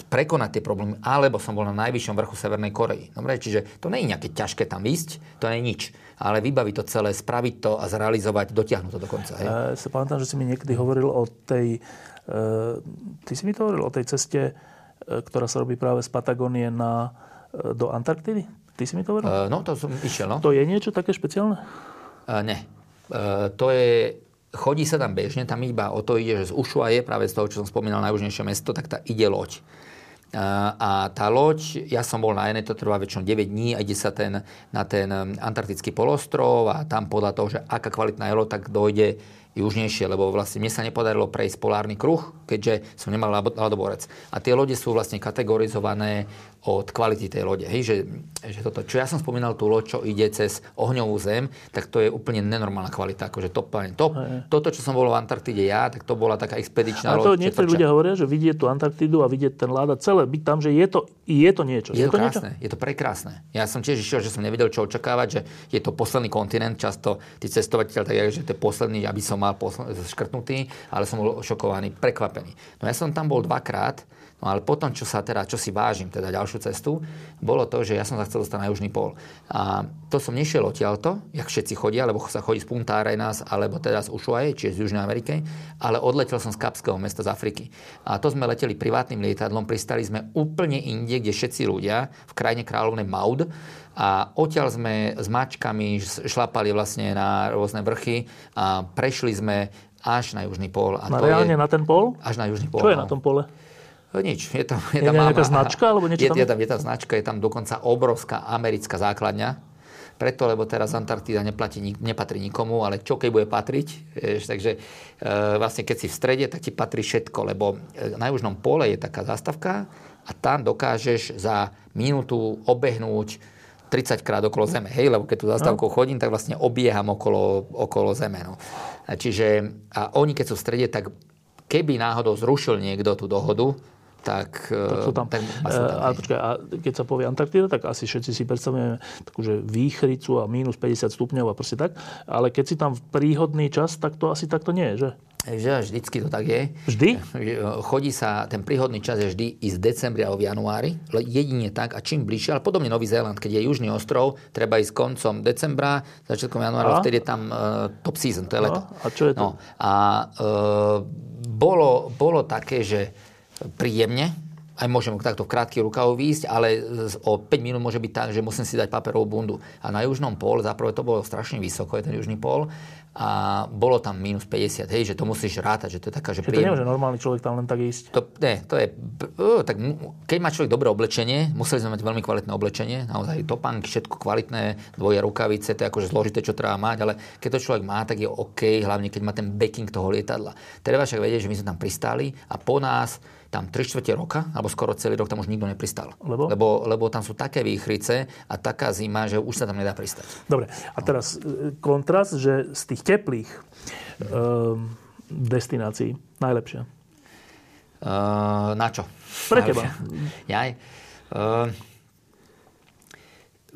prekonať tie problémy, alebo som bol na najvyššom vrchu Severnej Korei. Dobre, čiže to nie je nejaké ťažké tam ísť, to nie je nič. Ale vybaviť to celé, spraviť to a zrealizovať, dotiahnuť to do konca. Hej. Ja sa pamätám, že si mi niekedy hovoril o tej... Uh, ty si mi to hovoril o tej ceste, uh, ktorá sa robí práve z Patagónie na, uh, do Antarktidy? Ty si mi to hovoril? Uh, no, to som išiel, no. To je niečo také špeciálne? Uh, ne. Uh, to je chodí sa tam bežne, tam iba o to ide, že z je práve z toho, čo som spomínal, najjužnejšie mesto, tak tá ide loď. A tá loď, ja som bol na jednej, to trvá väčšinou 9 dní a ide sa ten, na ten antarktický polostrov a tam podľa toho, že aká kvalitná je loď, tak dojde južnejšie, lebo vlastne mne sa nepodarilo prejsť polárny kruh, keďže som nemal ľadoborec. A tie lode sú vlastne kategorizované od kvality tej lode. Hej, že, že toto, čo ja som spomínal, tú loď, čo ide cez ohňovú zem, tak to je úplne nenormálna kvalita, akože top, top. Toto, čo som bol v Antarktide ja, tak to bola taká expedičná Ale to loď. niektorí ľudia hovoria, že vidieť tú Antarktidu a vidieť ten láda celé, byť tam, že je to, je to niečo. Je, je to, to krásne, niečo? je to prekrásne. Ja som tiež išiel, že som nevedel, čo očakávať, že je to posledný kontinent, často tí cestovateľ, tak že to je posledný, aby som mal posl- škrtnutý, ale som bol šokovaný, prekvapený. No ja som tam bol dvakrát, No ale potom, čo sa teda, čo si vážim, teda ďalšiu cestu, bolo to, že ja som sa chcel dostať na južný pol. A to som nešiel odtiaľto, jak všetci chodia, lebo sa chodí z Punta Arenas, alebo teda z Ushuaie, čiže z Južnej Ameriky, ale odletel som z Kapského mesta z Afriky. A to sme leteli privátnym lietadlom, pristali sme úplne inde, kde všetci ľudia, v krajine kráľovnej Maud, a odtiaľ sme s mačkami šlapali vlastne na rôzne vrchy a prešli sme až na južný pol. A na to reálne je, na ten pol? Až na južný pol. Čo je no. na tom pole? No nič. Je tam, je, je tam nejaká značka? Alebo niečo je, tam? Je, tam, je tam značka, je tam dokonca obrovská americká základňa. Preto, lebo teraz Antarktída neplatí, nepatrí nikomu, ale čo keď bude patriť. Vieš, takže e, vlastne keď si v strede, tak ti patrí všetko, lebo e, na južnom pole je taká zástavka a tam dokážeš za minútu obehnúť 30 krát okolo Zeme. Hej, lebo keď tú zastávkou no. chodím, tak vlastne obieham okolo, okolo Zeme. No. A čiže, a oni keď sú v strede, tak keby náhodou zrušil niekto tú dohodu, tak, tak sú tam. Tak sú tam a, počkaj, a keď sa povie Antarktída, tak asi všetci si predstavujeme takúže výchricu a minus 50 stupňov a proste tak. Ale keď si tam v príhodný čas, tak to asi takto nie je, že? Že vždycky to tak je. Vždy? Chodí sa, ten príhodný čas je vždy i z decembri alebo v januári. Jedine tak a čím bližšie, ale podobne Nový Zéland, keď je južný ostrov, treba ísť koncom decembra, začiatkom januára, vtedy je tam uh, top season, to je leto. A čo je to? No, a uh, bolo, bolo také, že príjemne, aj môžem takto v krátkych rukav výjsť, ale o 5 minút môže byť tak, že musím si dať paperovú bundu. A na južnom pol, zaprvé to bolo strašne vysoko, je ten južný pol, a bolo tam minus 50, hej, že to musíš rátať, že to je taká, že príjem... to nie, že normálny človek tam len tak ísť? To, nie, to je, uh, tak keď má človek dobré oblečenie, museli sme mať veľmi kvalitné oblečenie, naozaj topánky, všetko kvalitné, dvoje rukavice, to je akože zložité, čo treba mať, ale keď to človek má, tak je OK, hlavne keď má ten backing toho lietadla. Treba však vedieť, že my sme tam pristáli a po nás tam 3 čtvrte roka, alebo skoro celý rok tam už nikto nepristal. Lebo? Lebo, lebo tam sú také výchrice a taká zima, že už sa tam nedá pristať. Dobre, a teraz e, kontrast, že z tých teplých um, destinácií najlepšia. Uh, na čo? Pre teba. Jaj. Uh,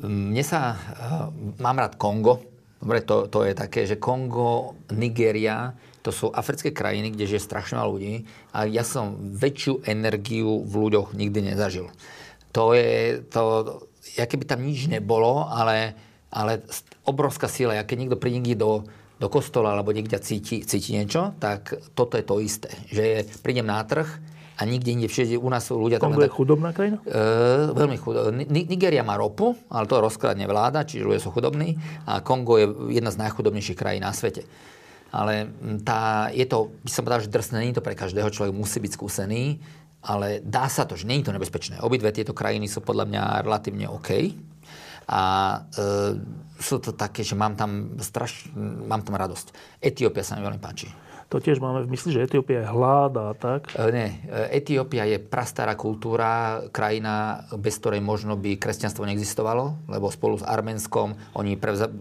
mne sa... Uh, mám rád Kongo. Dobre, to, to je také, že Kongo, Nigeria, to sú africké krajiny, kde žije strašne veľa ľudí a ja som väčšiu energiu v ľuďoch nikdy nezažil. To je, to, ja keby tam nič nebolo, ale, ale obrovská sila. Ja keď niekto príde do, do kostola alebo niekde cíti, cíti niečo, tak toto je to isté. Že prídem na trh a nikde inde všade u nás ľudia... Kongo je chudobná krajina? E, veľmi chudobná. Nigeria má ropu, ale to rozkladne vláda, čiže ľudia sú chudobní a Kongo je jedna z najchudobnejších krajín na svete ale tá, je to, by som povedal, že drsné, nie je to pre každého, človek musí byť skúsený, ale dá sa to, že nie je to nebezpečné. Obidve tieto krajiny sú podľa mňa relatívne OK. A e, sú to také, že mám tam, straš, mám tam radosť. Etiópia sa mi veľmi páči. To tiež máme v mysli, že Etiópia je hlad a tak? E, nie. E, Etiópia je prastará kultúra, krajina, bez ktorej možno by kresťanstvo neexistovalo, lebo spolu s Arménskom oni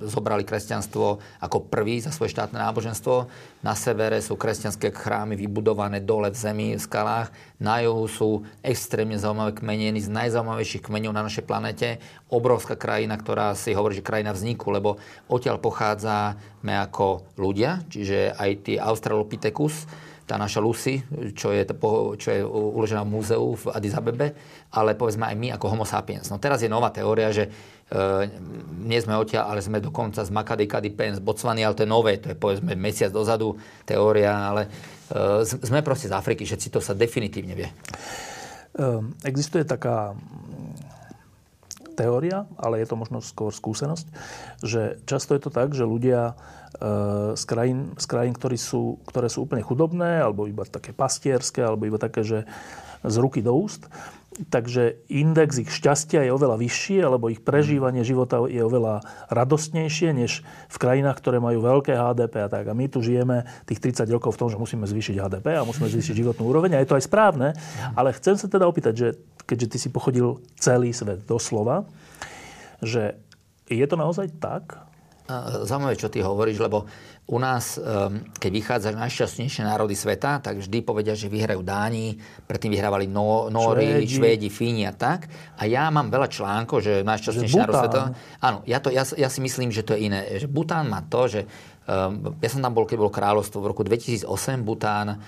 zobrali kresťanstvo ako prvý za svoje štátne náboženstvo. Na severe sú kresťanské chrámy vybudované dole v zemi, v skalách. Na juhu sú extrémne zaujímavé kmene, jedný z najzaujímavejších kmeňov na našej planete. Obrovská krajina, ktorá si hovorí, že krajina vzniku, lebo odtiaľ pochádzame ako ľudia, čiže aj tí Australopithecus, tá naša Lucy, čo je, čo je uložená v múzeu v Addis Abebe, ale povedzme aj my ako homo sapiens. No teraz je nová teória, že e, nie sme odtiaľ, ale sme dokonca z Makady Kady Pen z Botswany, ale to je nové, to je povedzme mesiac dozadu teória, ale e, sme proste z Afriky, všetci to sa definitívne vie. Ehm, existuje taká teória, ale je to možno skôr skúsenosť, že často je to tak, že ľudia e, z krajín, z krajín ktorí sú, ktoré sú úplne chudobné, alebo iba také pastierské, alebo iba také, že z ruky do úst, takže index ich šťastia je oveľa vyšší, alebo ich prežívanie života je oveľa radostnejšie, než v krajinách, ktoré majú veľké HDP a tak. A my tu žijeme tých 30 rokov v tom, že musíme zvýšiť HDP a musíme zvýšiť životnú úroveň a je to aj správne. Ale chcem sa teda opýtať, že keďže ty si pochodil celý svet doslova, že je to naozaj tak? Zaujímavé, čo ty hovoríš, lebo u nás, ehm, keď vychádzajú najšťastnejšie národy sveta, tak vždy povedia, že vyhrajú Dáni, predtým vyhrávali no, Nóri, Švédi, Fíni a tak. A ja mám veľa článkov, že najšťastnejšie národ sveta... Áno, ja, to, ja, ja si myslím, že to je iné. Že Bután má to, že ja som tam bol, keď bolo kráľovstvo. V roku 2008 Bután ehm,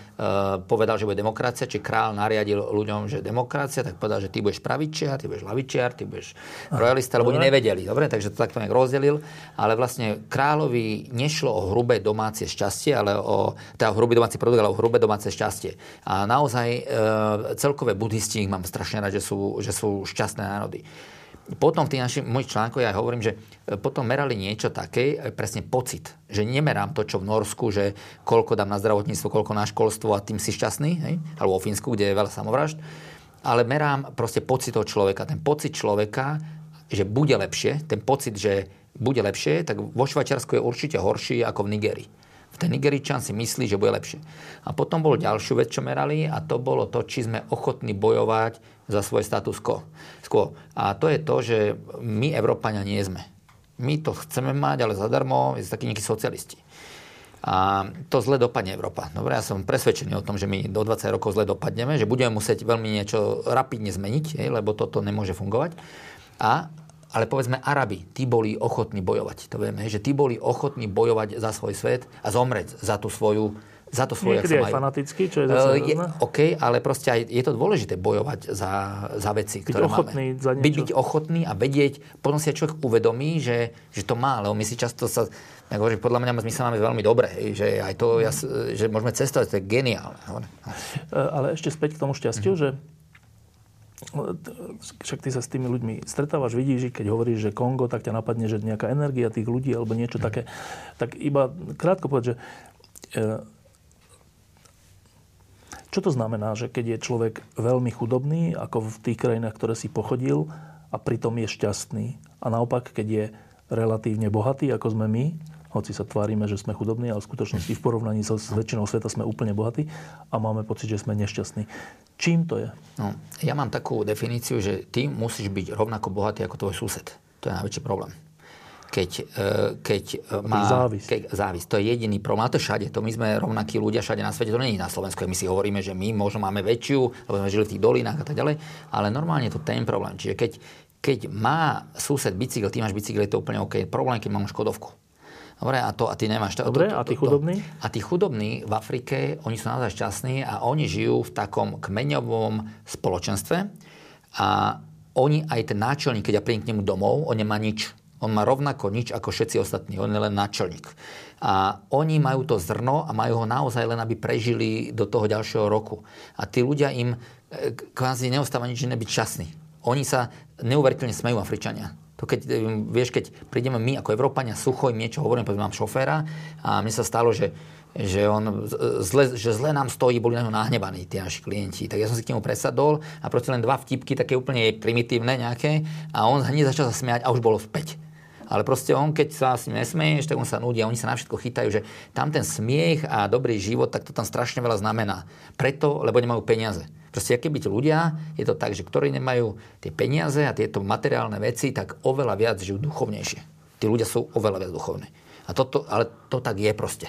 povedal, že bude demokracia, či král nariadil ľuďom, že demokracia, tak povedal, že ty budeš pravičiar, ty budeš lavičiar, ty budeš royalista, lebo oni nevedeli. Dobre, takže to takto nejak rozdelil. Ale vlastne kráľovi nešlo o hrubé domáce šťastie, ale o, teda hrubý domáci produkt, ale o hrubé domáce šťastie. A naozaj e, celkové buddhisti ich mám strašne rád, že sú, že sú šťastné národy potom v tých našich mojich článkoch ja hovorím, že e, potom merali niečo také, e, presne pocit. Že nemerám to, čo v Norsku, že koľko dám na zdravotníctvo, koľko na školstvo a tým si šťastný, hej? alebo vo Fínsku, kde je veľa samovražd. Ale merám proste pocit toho človeka. Ten pocit človeka, že bude lepšie, ten pocit, že bude lepšie, tak vo Švajčiarsku je určite horší ako v Nigerii ten Nigeričan si myslí, že bude lepšie. A potom bol ďalšiu vec, čo merali a to bolo to, či sme ochotní bojovať za svoj status quo. A to je to, že my Európania nie sme. My to chceme mať, ale zadarmo, je takí nejakí socialisti. A to zle dopadne Európa. Dobre, ja som presvedčený o tom, že my do 20 rokov zle dopadneme, že budeme musieť veľmi niečo rapidne zmeniť, lebo toto nemôže fungovať. A ale povedzme Arabi, tí boli ochotní bojovať. To vieme, že tí boli ochotní bojovať za svoj svet a zomrieť za tú svoju za to svoje, Niekedy aj fanaticky, čo je zase uh, je, OK, ale proste aj je to dôležité bojovať za, za veci, byť ktoré ochotný máme. Za niečo. Byť, byť ochotný a vedieť, potom si človek uvedomí, že, že to má, lebo my si často sa, tak hovorím, podľa mňa my sa máme veľmi dobre, že aj to, ja, že môžeme cestovať, to je geniálne. Ale ešte späť k tomu šťastiu, mm-hmm. že však ty sa s tými ľuďmi stretávaš, vidíš, keď hovoríš, že Kongo, tak ťa napadne, že nejaká energia tých ľudí alebo niečo mm. také. Tak iba krátko povedať, že e, čo to znamená, že keď je človek veľmi chudobný, ako v tých krajinách, ktoré si pochodil, a pritom je šťastný. A naopak, keď je relatívne bohatý, ako sme my, hoci sa tvárime, že sme chudobní, ale v skutočnosti v porovnaní so, s väčšinou sveta sme úplne bohatí a máme pocit, že sme nešťastní. Čím to je? No, ja mám takú definíciu, že ty musíš byť rovnako bohatý ako tvoj sused. To je najväčší problém. Keď, e, keď e, má... Závis. Keď, závis. To je jediný problém. A to všade. To my sme rovnakí ľudia všade na svete. To nie je na Slovensku. My si hovoríme, že my možno máme väčšiu, lebo sme žili v tých dolinách a tak ďalej. Ale normálne je to ten problém. Čiže keď, keď má sused bicykel, ty máš bicykel, je to úplne OK. Problém, keď mám škodovku Dobre, a, to, a ty nemáš to. Dobre, to, to, a tí chudobní? A tí chudobní v Afrike, oni sú naozaj šťastní a oni žijú v takom kmeňovom spoločenstve a oni, aj ten náčelník, keď ja príjem k nemu domov, on nemá nič. On má rovnako nič ako všetci ostatní. On je len náčelník. A oni majú to zrno a majú ho naozaj len, aby prežili do toho ďalšieho roku. A tí ľudia im e, kvázi neostáva nič iné byť šťastní. Oni sa neuveriteľne smejú Afričania. To keď, eh, vieš, keď prídeme my ako Európania sucho im niečo hovorím, povedzme, mám šoféra a mne sa stalo, že že, on zle, že zle nám stojí, boli na ňo nahnevaní tí naši klienti. Tak ja som si k nemu presadol a proste len dva vtipky, také úplne primitívne nejaké a on hneď začal sa smiať a už bolo späť. Ale proste on, keď sa s ním nesmeješ, tak on sa nudí a oni sa na všetko chytajú, že tam ten smiech a dobrý život, tak to tam strašne veľa znamená. Preto, lebo nemajú peniaze. Proste, aké byť ľudia, je to tak, že ktorí nemajú tie peniaze a tieto materiálne veci, tak oveľa viac žijú duchovnejšie. Tí ľudia sú oveľa viac duchovní. A toto, ale to tak je proste.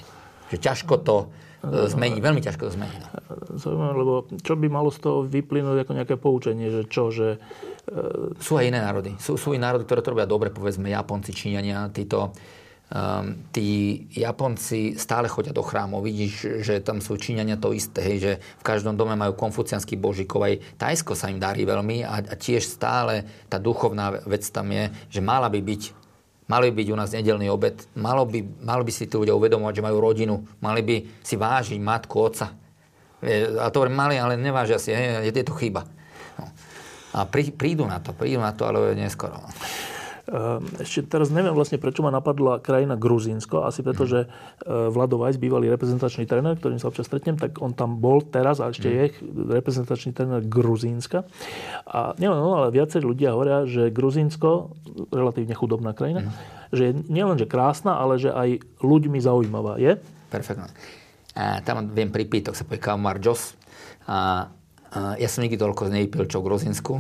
Že ťažko to e, zmení, veľmi ťažko to zmení. No. Zaujímavé, lebo čo by malo z toho vyplynúť ako nejaké poučenie, že čo, že... E... Sú aj iné národy. Sú, sú i národy, ktoré to robia dobre, povedzme Japonci, Číňania, títo um, tí Japonci stále chodia do chrámov. Vidíš, že tam sú Číňania to isté, hej, že v každom dome majú konfucianský božíkov. Aj Tajsko sa im darí veľmi a, a tiež stále tá duchovná vec tam je, že mala by byť Mali by byť u nás nedelný obed, malo by, malo by si tí ľudia uvedomovať, že majú rodinu, mali by si vážiť matku, otca. A to mali, ale nevážia si, je, je to chyba. A prí, prídu na to, prídu na to, ale neskoro. Ehm, ešte teraz neviem vlastne, prečo ma napadla krajina Gruzínsko. Asi preto, že ehm, Vlado Vajs, bývalý reprezentačný tréner, ktorým sa občas stretnem, tak on tam bol teraz a ešte mm. je reprezentačný tréner Gruzínska. A neviem, no, ale viacerí ľudia hovoria, že Gruzínsko, relatívne chudobná krajina, mm. že je nielen, že krásna, ale že aj ľuďmi zaujímavá. Je? Perfektne. A tam viem pripíť, to sa povie Kamar Jos. A ja som nikdy toľko nevypil, čo v Gruzínsku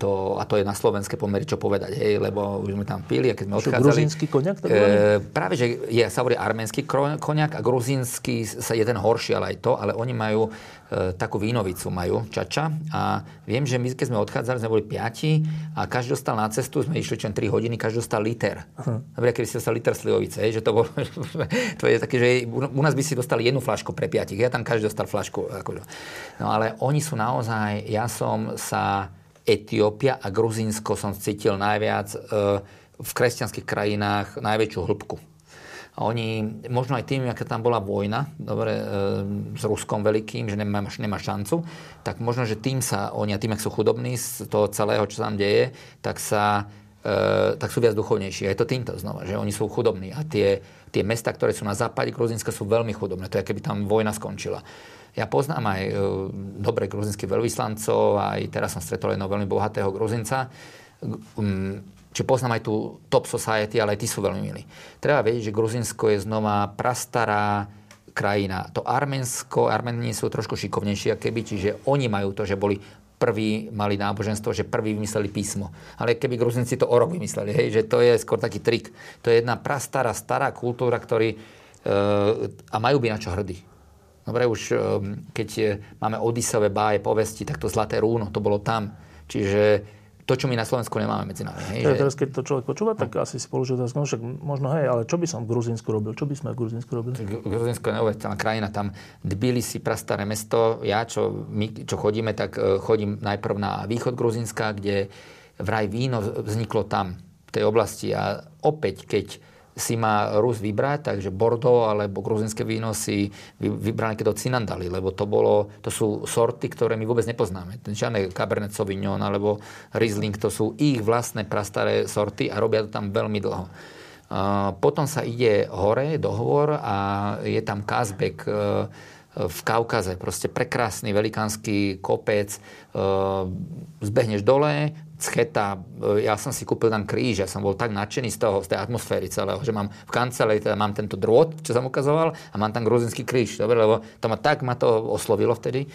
to, a to je na slovenské pomery čo povedať, hej, lebo už sme tam pili a keď sme odchádzali... gruzínsky koniak? E, práve, že je, sa hovorí arménsky koniak a gruzínsky sa je ten horší, ale aj to, ale oni majú e, takú vínovicu, majú čača a viem, že my keď sme odchádzali, sme boli piati a každý dostal na cestu, sme išli čo 3 hodiny, každý dostal liter. Uh-huh. Dobre, keby si dostal liter slivovice, hej, že to bolo, to je také, že u nás by si dostali jednu flašku pre piatich, ja tam každý dostal flašku. Akože. No ale oni sú naozaj, ja som sa Etiópia a Gruzínsko som cítil najviac e, v kresťanských krajinách najväčšiu hĺbku. A oni, možno aj tým, aká tam bola vojna dobre, e, s Ruskom veľkým, že nemá, nemá šancu, tak možno, že tým sa oni, a tým, ak sú chudobní z toho celého, čo tam deje, tak sa e, tak sú viac duchovnejší. A je to týmto znova, že oni sú chudobní. A tie, tie mesta, ktoré sú na západe Gruzinska, sú veľmi chudobné. To je, keby tam vojna skončila. Ja poznám aj e, dobre gruzinských veľvyslancov, aj teraz som stretol jedného veľmi bohatého gruzinca. Čiže poznám aj tú top society, ale aj tí sú veľmi milí. Treba vedieť, že Gruzinsko je znova prastará krajina. To Arménsko, Arméni sú trošku šikovnejší, keby, čiže oni majú to, že boli prví mali náboženstvo, že prví vymysleli písmo. Ale keby Gruzinci to o rok vymysleli, hej, že to je skôr taký trik. To je jedna prastará, stará kultúra, ktorý, e, a majú byť na čo hrdí. Dobre, už ehm, keď máme Odisové báje, povesti, tak to Zlaté rúno, to bolo tam. Čiže to, čo my na Slovensku nemáme medzi nami. Hej, že... Teraz, keď to človek počúva, tak no. asi si položí otázku, no však možno hej, ale čo by som v Gruzínsku robil? Čo by sme v Gruzínsku robili? Gruzínsko je neuveriteľná krajina, tam Tbilisi, prastaré mesto. Ja, čo, my, čo chodíme, tak e, chodím najprv na východ Gruzínska, kde vraj víno vzniklo tam, v tej oblasti. A opäť, keď si má Rus vybrať, takže Bordeaux alebo gruzinské víno si vybrali keď do Cinandali, lebo to, bolo, to sú sorty, ktoré my vôbec nepoznáme. Žiadne Cabernet Sauvignon alebo Riesling, to sú ich vlastné prastaré sorty a robia to tam veľmi dlho. Potom sa ide hore, dohovor a je tam Kazbek v Kaukaze. Proste prekrásny velikánsky kopec. E, zbehneš dole, scheta, e, ja som si kúpil tam kríž, ja som bol tak nadšený z toho, z tej atmosféry celého, že mám v kancelej, teda mám tento drôt, čo som ukazoval, a mám tam gruzinský kríž, dobre, lebo to ma tak ma to oslovilo vtedy.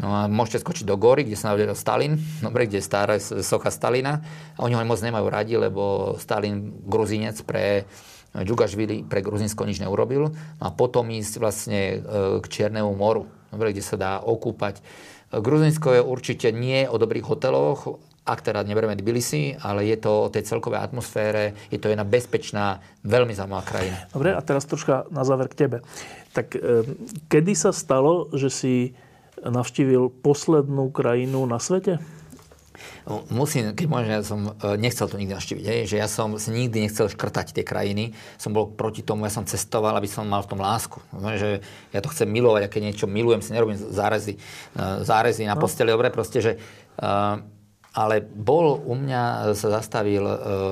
No a môžete skočiť do gory, kde sa narodil Stalin, dobre, kde je stará socha Stalina. A oni ho moc nemajú radi, lebo Stalin, gruzinec pre Džugašvili pre Gruzinsko nič neurobil. No a potom ísť vlastne e, k Čiernemu moru, kde sa dá okúpať. Gruzinsko je určite nie o dobrých hoteloch, ak teda neberieme Tbilisi, ale je to o tej celkovej atmosfére, je to jedna bezpečná, veľmi zaujímavá krajina. Dobre, a teraz troška na záver k tebe. Tak e, kedy sa stalo, že si navštívil poslednú krajinu na svete? Musím, keď môžem, ja som e, nechcel to nikdy navštíviť, hej, že ja som si nikdy nechcel škrtať tie krajiny, som bol proti tomu, ja som cestoval, aby som mal v tom lásku. Že ja to chcem milovať, a keď niečo milujem, si nerobím zárezy, e, zárezy na no. posteli, dobre, proste, že uh, ale bol u mňa, sa zastavil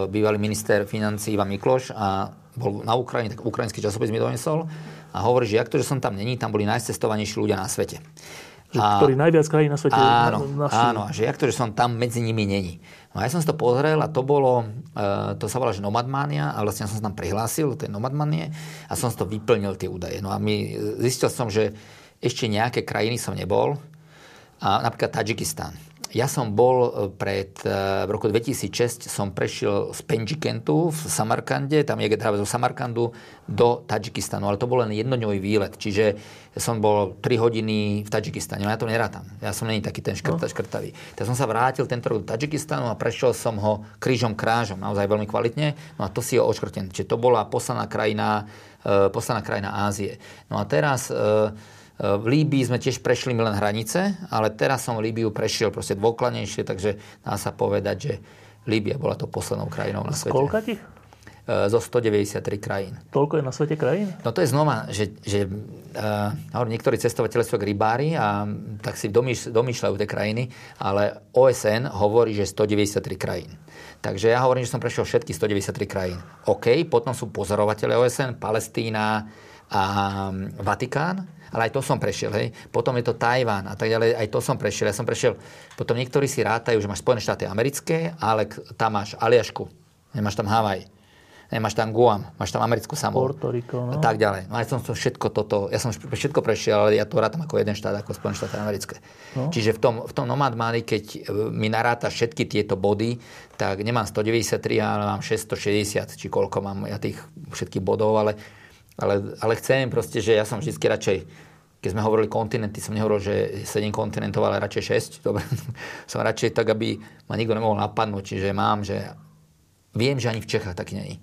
bývalý minister financí Ivan Mikloš a bol na Ukrajine, tak ukrajinský časopis mi donesol a hovorí, že jak to, že som tam není, tam boli najcestovanejší ľudia na svete. Že, a, ktorý najviac krajín na svete áno, áno, že jak to, že som tam medzi nimi není. No a ja som si to pozrel a to bolo, uh, to sa volá, že Nomadmania a vlastne ja som sa tam prihlásil, to je Nomadmanie a som si to vyplnil tie údaje. No a my, zistil som, že ešte nejaké krajiny som nebol, a napríklad Tadžikistán. Ja som bol e, pred, e, v roku 2006 som prešiel z Penjikentu v Samarkande, tam je teda zo Samarkandu do Tadžikistanu, ale to bol len jednodňový výlet, čiže som bol 3 hodiny v Tadžikistane, no ja to nerátam. Ja som není taký ten škrta, no. škrtavý. Tak som sa vrátil tento rok do Tadžikistanu a prešiel som ho krížom krážom, naozaj veľmi kvalitne, no a to si je oškrtené. Čiže to bola posledná krajina, e, posledná krajina Ázie. No a teraz v Líbii sme tiež prešli len hranice, ale teraz som Líbiu prešiel proste dôkladnejšie, takže dá sa povedať, že Líbia bola to poslednou krajinou na svete. Koľka tých? E, zo 193 krajín. Toľko je na svete krajín? No to je znova, že, že uh, niektorí cestovateľe sú rybári a tak si domýš, domýšľajú tie krajiny, ale OSN hovorí, že 193 krajín. Takže ja hovorím, že som prešiel všetky 193 krajín. OK, potom sú pozorovateľe OSN, Palestína a Vatikán ale aj to som prešiel, hej. Potom je to Tajván a tak ďalej, aj to som prešiel. Ja som prešiel, potom niektorí si rátajú, že máš Spojené štáty americké, ale tam máš Aliašku, nemáš tam Havaj, nemáš tam Guam, máš tam americkú samolu. Puerto Rico, no. A tak ďalej. No aj som to všetko toto, ja som všetko prešiel, ale ja to rátam ako jeden štát, ako Spojené štáty americké. No. Čiže v tom, v tom Nomad Money, keď e, mi naráta všetky tieto body, tak nemám 193, ale mám 660, či koľko mám ja tých všetkých bodov, ale ale, ale chcem proste, že ja som vždy radšej keď sme hovorili kontinenty, som nehovoril, že 7 kontinentov, ale radšej 6. Dobre. som radšej tak, aby ma nikto nemohol napadnúť. Čiže mám, že viem, že ani v Čechách taký není.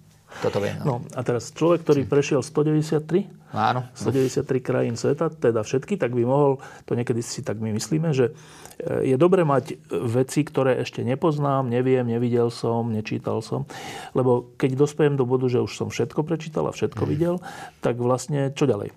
Toto viem. No. no a teraz človek, ktorý prešiel 193 Áno. 193 krajín sveta, teda všetky, tak by mohol, to niekedy si tak my myslíme, že e, je dobre mať veci, ktoré ešte nepoznám, neviem, nevidel som, nečítal som. Lebo keď dospejem do bodu, že už som všetko prečítal a všetko mm. videl, tak vlastne čo ďalej?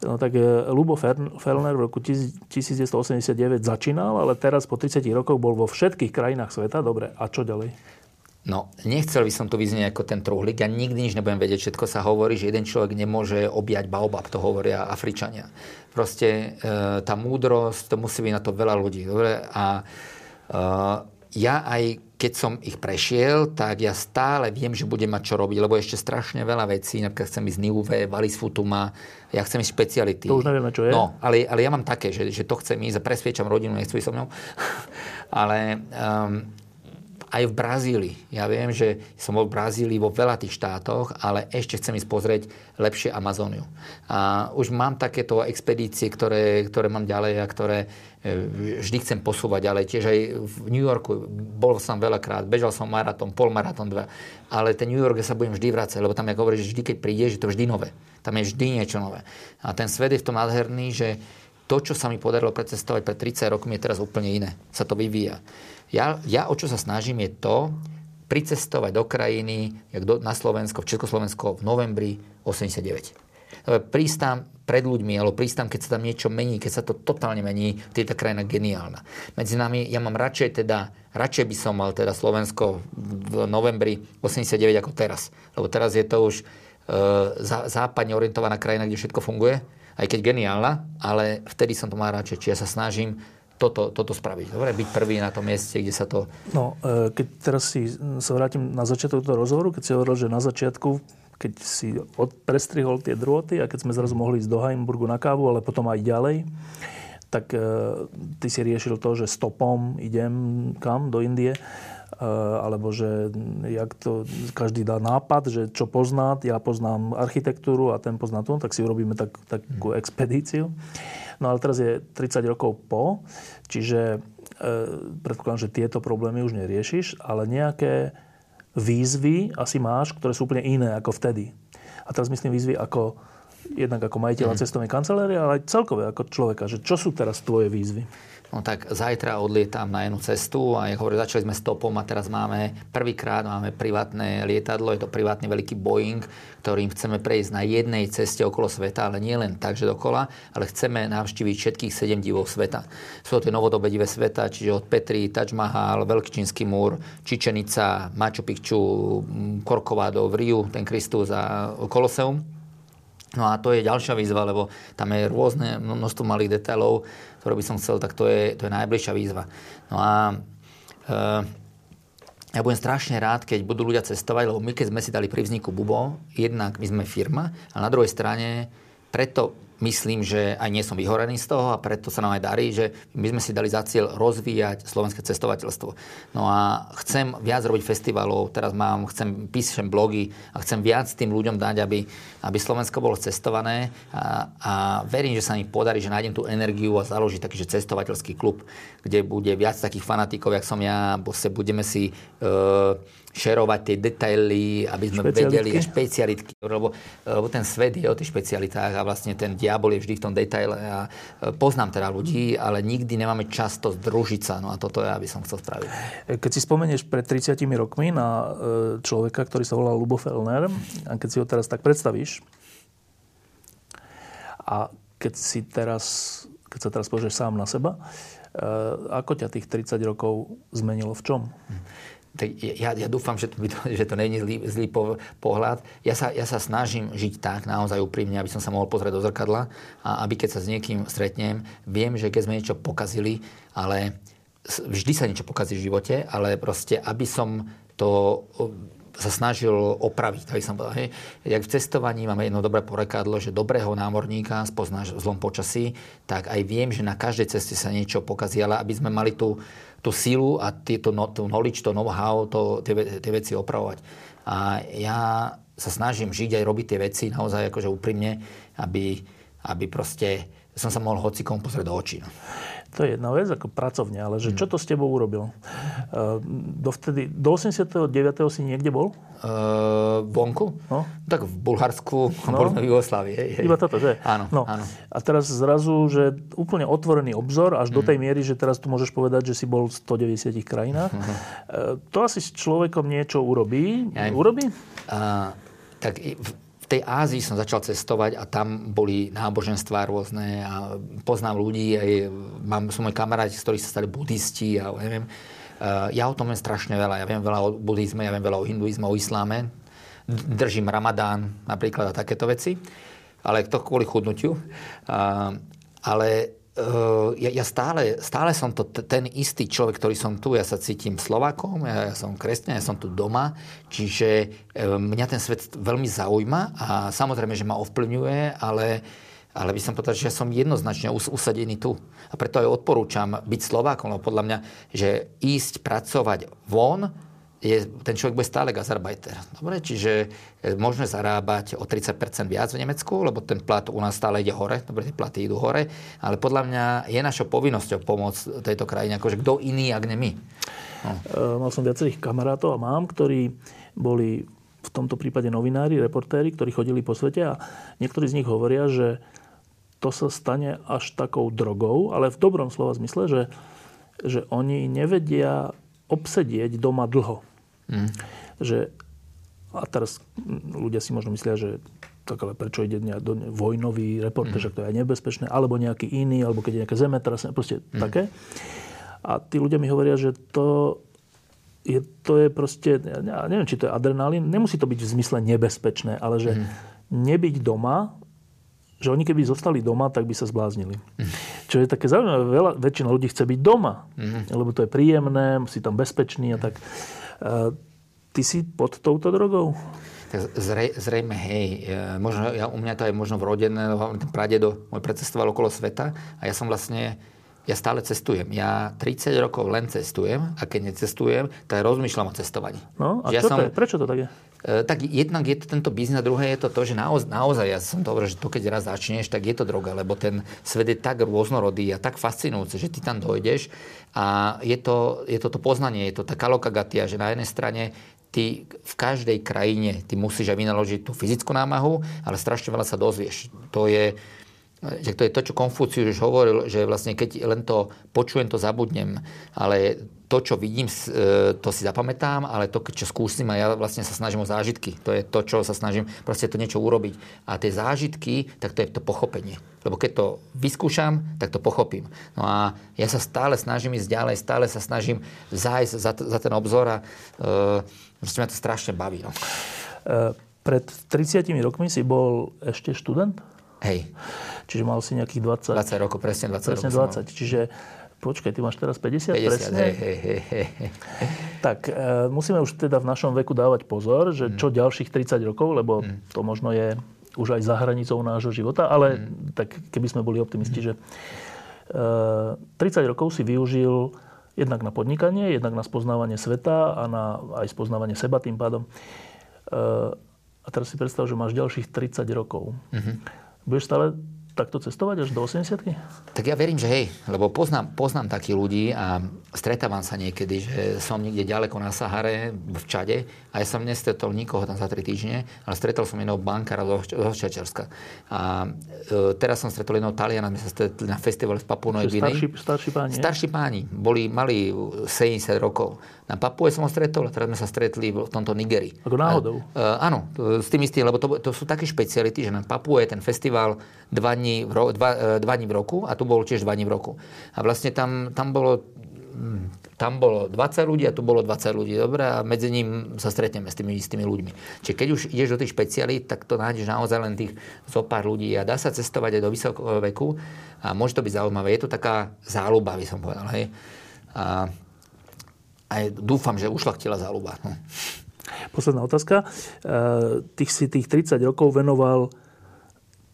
No tak e, Lubo Fellner v roku 1989 začínal, ale teraz po 30 rokoch bol vo všetkých krajinách sveta. Dobre, a čo ďalej? No, nechcel by som to vyznieť ako ten truhlík. Ja nikdy nič nebudem vedieť. Všetko sa hovorí, že jeden človek nemôže objať baobab. To hovoria Afričania. Proste e, tá múdrosť, to musí byť na to veľa ľudí. Dobre? A e, ja aj keď som ich prešiel, tak ja stále viem, že budem mať čo robiť, lebo ešte strašne veľa vecí, napríklad chcem ísť Niuve, Valis Futuma, ja chcem ísť špeciality. To už nevieme, čo je. No, ale, ale ja mám také, že, že to chcem ísť a presviečam rodinu, nechcú ísť so mnou. ale um, aj v Brazílii. Ja viem, že som bol v Brazílii vo veľa tých štátoch, ale ešte chcem ísť pozrieť lepšie Amazóniu. A už mám takéto expedície, ktoré, ktoré mám ďalej a ktoré e, vždy chcem posúvať ďalej. Tiež aj v New Yorku bol som veľakrát, bežal som maratón, polmaratón, dva, ale ten New York sa budem vždy vrácať, lebo tam, ako hovoríš, vždy, keď prídeš, je to vždy nové. Tam je vždy niečo nové. A ten svet je v tom nádherný, že to, čo sa mi podarilo precestovať pred 30 rokmi, je teraz úplne iné. Sa to vyvíja. Ja, ja o čo sa snažím je to, pricestovať do krajiny, jak do, na Slovensko, v Československo v novembri 89. Prísť pred ľuďmi, alebo prísť keď sa tam niečo mení, keď sa to totálne mení, je tá krajina geniálna. Medzi nami, ja mám radšej teda, radšej by som mal teda Slovensko v novembri 89 ako teraz. Lebo teraz je to už e, západne orientovaná krajina, kde všetko funguje, aj keď geniálna, ale vtedy som to mal radšej. Či ja sa snažím toto, toto spraviť. Dobre, byť prvý na tom mieste, kde sa to... No, e, keď teraz si sa vrátim na začiatok toho rozhovoru, keď si hovoril, že na začiatku keď si prestrihol tie drôty a keď sme zrazu mohli ísť do Heimburgu na kávu, ale potom aj ďalej, tak e, ty si riešil to, že stopom idem kam, do Indie, alebo že jak to, každý dá nápad, že čo pozná, ja poznám architektúru a ten pozná to, tak si urobíme tak, takú expedíciu. No ale teraz je 30 rokov po, čiže e, predpokladám, že tieto problémy už neriešiš, ale nejaké výzvy asi máš, ktoré sú úplne iné ako vtedy. A teraz myslím výzvy ako jednak ako majiteľa mm. cestovnej kancelárie, ale aj celkové ako človeka. Že čo sú teraz tvoje výzvy? No tak zajtra odlietam na jednu cestu a ako hovorím, začali sme stopom a teraz máme prvýkrát máme privátne lietadlo, je to privátny veľký Boeing, ktorým chceme prejsť na jednej ceste okolo sveta, ale nie len tak, že dokola, ale chceme navštíviť všetkých sedem divov sveta. Sú to tie novodobé divé sveta, čiže od Petri, Taj Mahal, Veľký čínsky múr, Čičenica, Machu Picchu, Korkovado v Riu, ten Kristus a Koloseum. No a to je ďalšia výzva, lebo tam je rôzne množstvo malých detailov, ktoré by som chcel, tak to je, to je najbližšia výzva. No a e, ja budem strašne rád, keď budú ľudia cestovať, lebo my keď sme si dali pri vzniku Bubo, jednak my sme firma, a na druhej strane preto myslím, že aj nie som vyhorený z toho a preto sa nám aj darí, že my sme si dali za cieľ rozvíjať slovenské cestovateľstvo. No a chcem viac robiť festivalov, teraz mám, chcem píšem blogy a chcem viac tým ľuďom dať, aby, aby Slovensko bolo cestované a, a verím, že sa mi podarí, že nájdem tú energiu a založiť taký cestovateľský klub, kde bude viac takých fanatikov, jak som ja, budeme si e, šerovať tie detaily, aby sme špecialitky. vedeli špecialitky, lebo, lebo ten svet je o tých špecialitách a vlastne ten diabol je vždy v tom detaile a e, poznám teda ľudí, ale nikdy nemáme často združiť sa, no a toto ja by som chcel spraviť. Keď si spomenieš pred 30 rokmi na e, človeka, ktorý sa volal Lubo Fellner, a keď si ho teraz tak predstavíš, a keď si teraz, keď sa teraz pozrieš sám na seba, e, ako ťa tých 30 rokov zmenilo v čom? tak ja, ja dúfam, že to, že to není zlý, zlý pohľad. Ja sa, ja sa snažím žiť tak naozaj úprimne, aby som sa mohol pozrieť do zrkadla a aby keď sa s niekým stretnem, viem, že keď sme niečo pokazili, ale vždy sa niečo pokazí v živote, ale proste, aby som to sa snažil opraviť. Tak som povedal, hej, jak v cestovaní máme jedno dobré porekadlo, že dobrého námorníka spoznáš v zlom počasí, tak aj viem, že na každej ceste sa niečo pokazí, ale aby sme mali tú, tú silu a tieto, no, knowledge, to know-how, to, tie, tie veci opravovať. A ja sa snažím žiť aj robiť tie veci naozaj akože úprimne, aby, aby proste som sa mohol hocikom pozrieť do očí. No. To je jedna vec, ako pracovne, ale že čo to s tebou urobil? Uh, dovtedy, do 89. si niekde bol? Uh, vonku? No. Tak v Bulharsku, no. možno v Jugoslávii. Iba toto, že? Áno, no. áno. A teraz zrazu, že úplne otvorený obzor, až mm. do tej miery, že teraz tu môžeš povedať, že si bol v 190 krajinách. Mm. Uh, to asi s človekom niečo urobí. Ja, urobí? Uh, tak tej Ázii som začal cestovať a tam boli náboženstvá rôzne a poznám ľudí, aj mám, sú moji kamaráti, z ktorých sa stali buddhisti a neviem. Uh, ja o tom viem strašne veľa. Ja viem veľa o buddhizme, ja viem veľa o hinduizme, o isláme. Držím ramadán napríklad a takéto veci. Ale to kvôli chudnutiu. Uh, ale ja, ja stále, stále som to t- ten istý človek, ktorý som tu. Ja sa cítim Slovákom, ja, ja som kresťan, ja som tu doma, čiže uh, mňa ten svet veľmi zaujíma a samozrejme, že ma ovplyvňuje, ale ale by som povedal, že ja som jednoznačne us- usadený tu. A preto aj odporúčam byť Slovákom, lebo podľa mňa, že ísť pracovať von, je, ten človek bude stále gazarbajter. Dobre, čiže e, môžeme zarábať o 30% viac v Nemecku, lebo ten plat u nás stále ide hore, dobre, tie platy idú hore, ale podľa mňa je našou povinnosťou pomôcť tejto krajine, akože kto iný, ak ne my. No. E, mal som viacerých kamarátov a mám, ktorí boli v tomto prípade novinári, reportéri, ktorí chodili po svete a niektorí z nich hovoria, že to sa stane až takou drogou, ale v dobrom slova zmysle, že, že oni nevedia obsedieť doma dlho Mm. Že, a teraz ľudia si možno myslia, že tak ale prečo ide do vojnový reporter, mm. že to je nebezpečné, alebo nejaký iný, alebo keď je nejaké zemetrasenie, proste mm. také. A tí ľudia mi hovoria, že to je, to je proste, ja neviem, či to je adrenalín, nemusí to byť v zmysle nebezpečné, ale že mm. nebyť doma, že oni keby zostali doma, tak by sa zbláznili. Mm. Čo je také zaujímavé, veľa, väčšina ľudí chce byť doma, mm. lebo to je príjemné, si tam bezpečný a tak. Uh, ty si pod touto drogou? Tak zrej, zrejme, hej. Možno, ja, u mňa to je možno vrodené, lebo ten pradedo môj precestoval okolo sveta a ja som vlastne ja stále cestujem. Ja 30 rokov len cestujem a keď necestujem, tak rozmýšľam o cestovaní. No a čo som, to je? Prečo to tak je? E, tak jednak je to tento biznis a druhé je to to, že naoz, naozaj, ja som to že to keď raz začneš, tak je to droga, lebo ten svet je tak rôznorodý a tak fascinujúci, že ty tam dojdeš a je to, je to to poznanie, je to taká lokagatia, že na jednej strane ty v každej krajine ty musíš aj vynaložiť tú fyzickú námahu, ale strašne veľa sa dozvieš. To je, že to je to, čo Konfúcius už hovoril, že vlastne keď len to počujem, to zabudnem, ale to, čo vidím, e, to si zapamätám, ale to, čo skúsim a ja vlastne sa snažím o zážitky. To je to, čo sa snažím proste to niečo urobiť. A tie zážitky, tak to je to pochopenie. Lebo keď to vyskúšam, tak to pochopím. No a ja sa stále snažím ísť ďalej, stále sa snažím zájsť za, za ten obzor a e, ma to strašne baví. No. E, pred 30 rokmi si bol ešte študent? Hej. Čiže mal si nejakých 20... 20 rokov, presne 20 presne rokov. 20. Čiže počkaj, ty máš teraz 50, 50 presne? Hej, hej, hej, hej. Tak e, musíme už teda v našom veku dávať pozor, že čo mm. ďalších 30 rokov, lebo mm. to možno je už aj za hranicou nášho života, ale mm. tak keby sme boli optimisti, mm. že e, 30 rokov si využil jednak na podnikanie, jednak na spoznávanie sveta a na aj spoznávanie seba tým pádom. E, a teraz si predstav, že máš ďalších 30 rokov. Mm-hmm. Budeš stále takto cestovať až do 80 Tak ja verím, že hej, lebo poznám, poznám takých ľudí a stretávam sa niekedy, že som niekde ďaleko na Sahare, v Čade a ja som nestretol nikoho tam za 3 týždne, ale stretol som jedného bankára zo Ščačarska. A e, teraz som stretol jedného Taliana, my sa stretli na festivale v Gvinej. Starší, starší páni. Starší páni. Boli, mali 70 rokov. Na Papue som ho stretol a teraz sme sa stretli v tomto Nigeri. Ako náhodou? A, uh, áno, s tým istým, lebo to, to sú také špeciality, že na Papue ten festival dva dní, v ro, dva, e, dva dní v roku a tu bol tiež dva dní v roku. A vlastne tam, tam bolo hm, tam bolo 20 ľudí a tu bolo 20 ľudí. Dobre, a medzi ním sa stretneme s tými istými ľuďmi. Čiže keď už ideš do tých špecialít, tak to nájdeš naozaj len tých zo pár ľudí a dá sa cestovať aj do vysokého veku a môže to byť zaujímavé. Je to taká záľuba, by som povedal. Hej. A aj dúfam, že ušlachtila záľuba. No. Posledná otázka. E, tých si tých 30 rokov venoval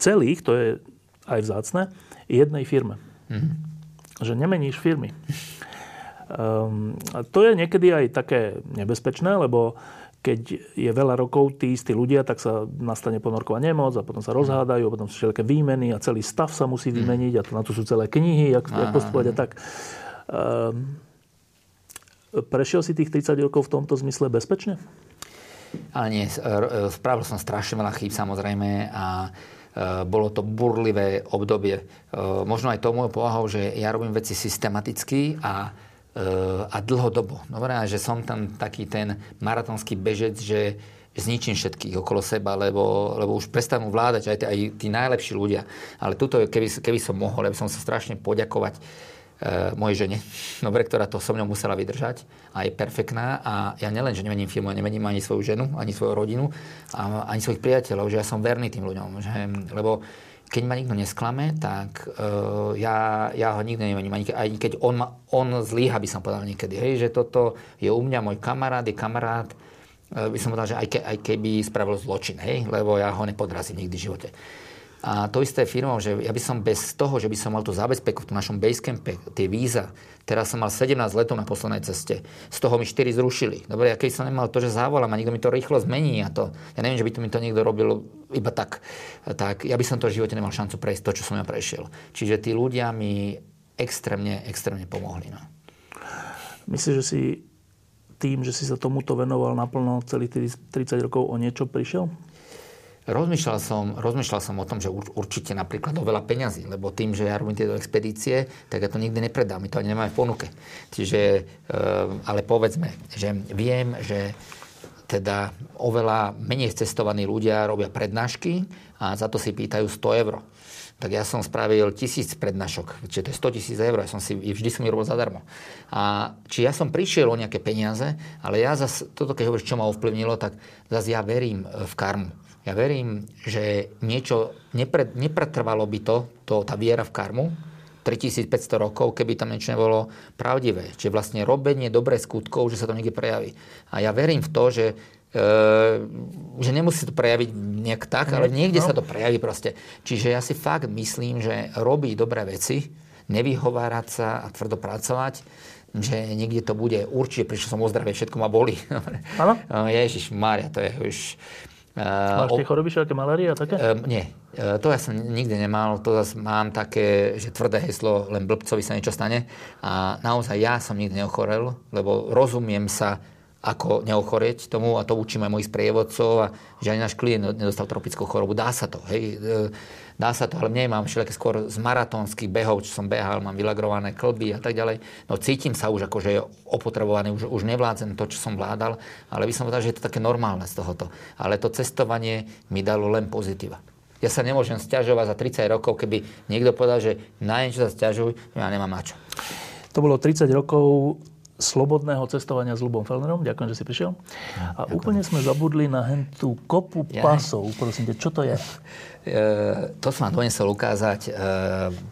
celých, to je aj vzácne, jednej firme. Mm-hmm. Že nemeníš firmy. Um, a to je niekedy aj také nebezpečné, lebo keď je veľa rokov tí istí ľudia, tak sa nastane ponorková nemoc a potom sa rozhádajú, a potom sú všetké výmeny a celý stav sa musí mhm. vymeniť a to, na to sú celé knihy, jak, jak postupovať a tak. Um, Prešiel si tých 30 rokov v tomto zmysle bezpečne? Ale nie, spravil som strašne veľa chýb samozrejme a e, bolo to burlivé obdobie. E, možno aj tomu povahou, že ja robím veci systematicky a, e, a dlhodobo. Dobre, že som tam taký ten maratonský bežec, že zničím všetkých okolo seba, lebo, lebo už prestanú vládať aj, aj tí najlepší ľudia. Ale tuto, keby, keby som mohol, ja by som sa strašne poďakovať e, mojej žene, dobre, ktorá to so mnou musela vydržať a je perfektná a ja nelen, že nemením firmu, ja nemením ani svoju ženu, ani svoju rodinu, a, ani svojich priateľov, že ja som verný tým ľuďom, že, lebo keď ma nikto nesklame, tak uh, ja, ja ho nikdy nemením. Ani, ani keď on, ma, on zlíha, by som povedal niekedy. Hej, že toto je u mňa môj kamarát, je kamarát, uh, by som povedal, že aj, ke, aj keby spravil zločin, hej, lebo ja ho nepodrazím nikdy v živote. A to isté firmou, že ja by som bez toho, že by som mal tú zabezpeku v našom basecampe, tie víza, teraz som mal 17 letov na poslednej ceste, z toho mi 4 zrušili. Dobre, a keď som nemal to, že závolám a niekto mi to rýchlo zmení a to, ja neviem, že by to mi to niekto robil iba tak, tak ja by som to v živote nemal šancu prejsť to, čo som ja prešiel. Čiže tí ľudia mi extrémne, extrémne pomohli. No. Myslíš, že si tým, že si sa tomuto venoval naplno celých 30 rokov o niečo prišiel? Rozmýšľal som, rozmýšľal som o tom, že určite napríklad o veľa peňazí, lebo tým, že ja robím tieto expedície, tak ja to nikdy nepredám, my to ani nemáme v ponuke. Čiže, eh, ale povedzme, že viem, že teda oveľa menej cestovaní ľudia robia prednášky a za to si pýtajú 100 eur. Tak ja som spravil tisíc prednášok, čiže to je 100 tisíc eur, ja som si, vždy som ich robil zadarmo. A či ja som prišiel o nejaké peniaze, ale ja zase, toto keď hovoríš, čo ma ovplyvnilo, tak zase ja verím v karmu. Ja verím, že niečo, nepre, nepretrvalo by to, to, tá viera v karmu, 3500 rokov, keby tam niečo nebolo pravdivé. Čiže vlastne robenie dobré skutkov, že sa to niekde prejaví. A ja verím v to, že Ehm, že nemusí to prejaviť nejak tak, ale niekde no. sa to prejaví proste. Čiže ja si fakt myslím, že robí dobré veci, nevyhovárať sa a tvrdo pracovať, že niekde to bude určite, prišiel som o zdravie, všetko ma boli. Áno? Ježiš, Mária, to je už... Máš tie choroby všelijaké malárie a také? Uh, nie, uh, to ja som nikdy nemal, to zase mám také, že tvrdé heslo, len blbcovi sa niečo stane. A naozaj ja som nikdy neochorel, lebo rozumiem sa ako neochorieť tomu a to učím aj mojich sprievodcov a že aj náš klient nedostal tropickú chorobu. Dá sa to, hej. E, dá sa to, ale mne mám všelijaké skôr z maratónskych behov, čo som behal, mám vylagrované klby a tak ďalej. No cítim sa už ako, že je opotrebovaný, už, už nevládzem to, čo som vládal, ale by som povedal, že je to také normálne z tohoto. Ale to cestovanie mi dalo len pozitíva. Ja sa nemôžem stiažovať za 30 rokov, keby niekto povedal, že na niečo sa stiažuj, ja nemám na čo. To bolo 30 rokov slobodného cestovania s Lubom Felnerom. Ďakujem, že si prišiel. A Ďakujem. úplne sme zabudli na hentú kopu ja. pasov. Prosím te, čo to je? E, to som vám donesol ukázať. E,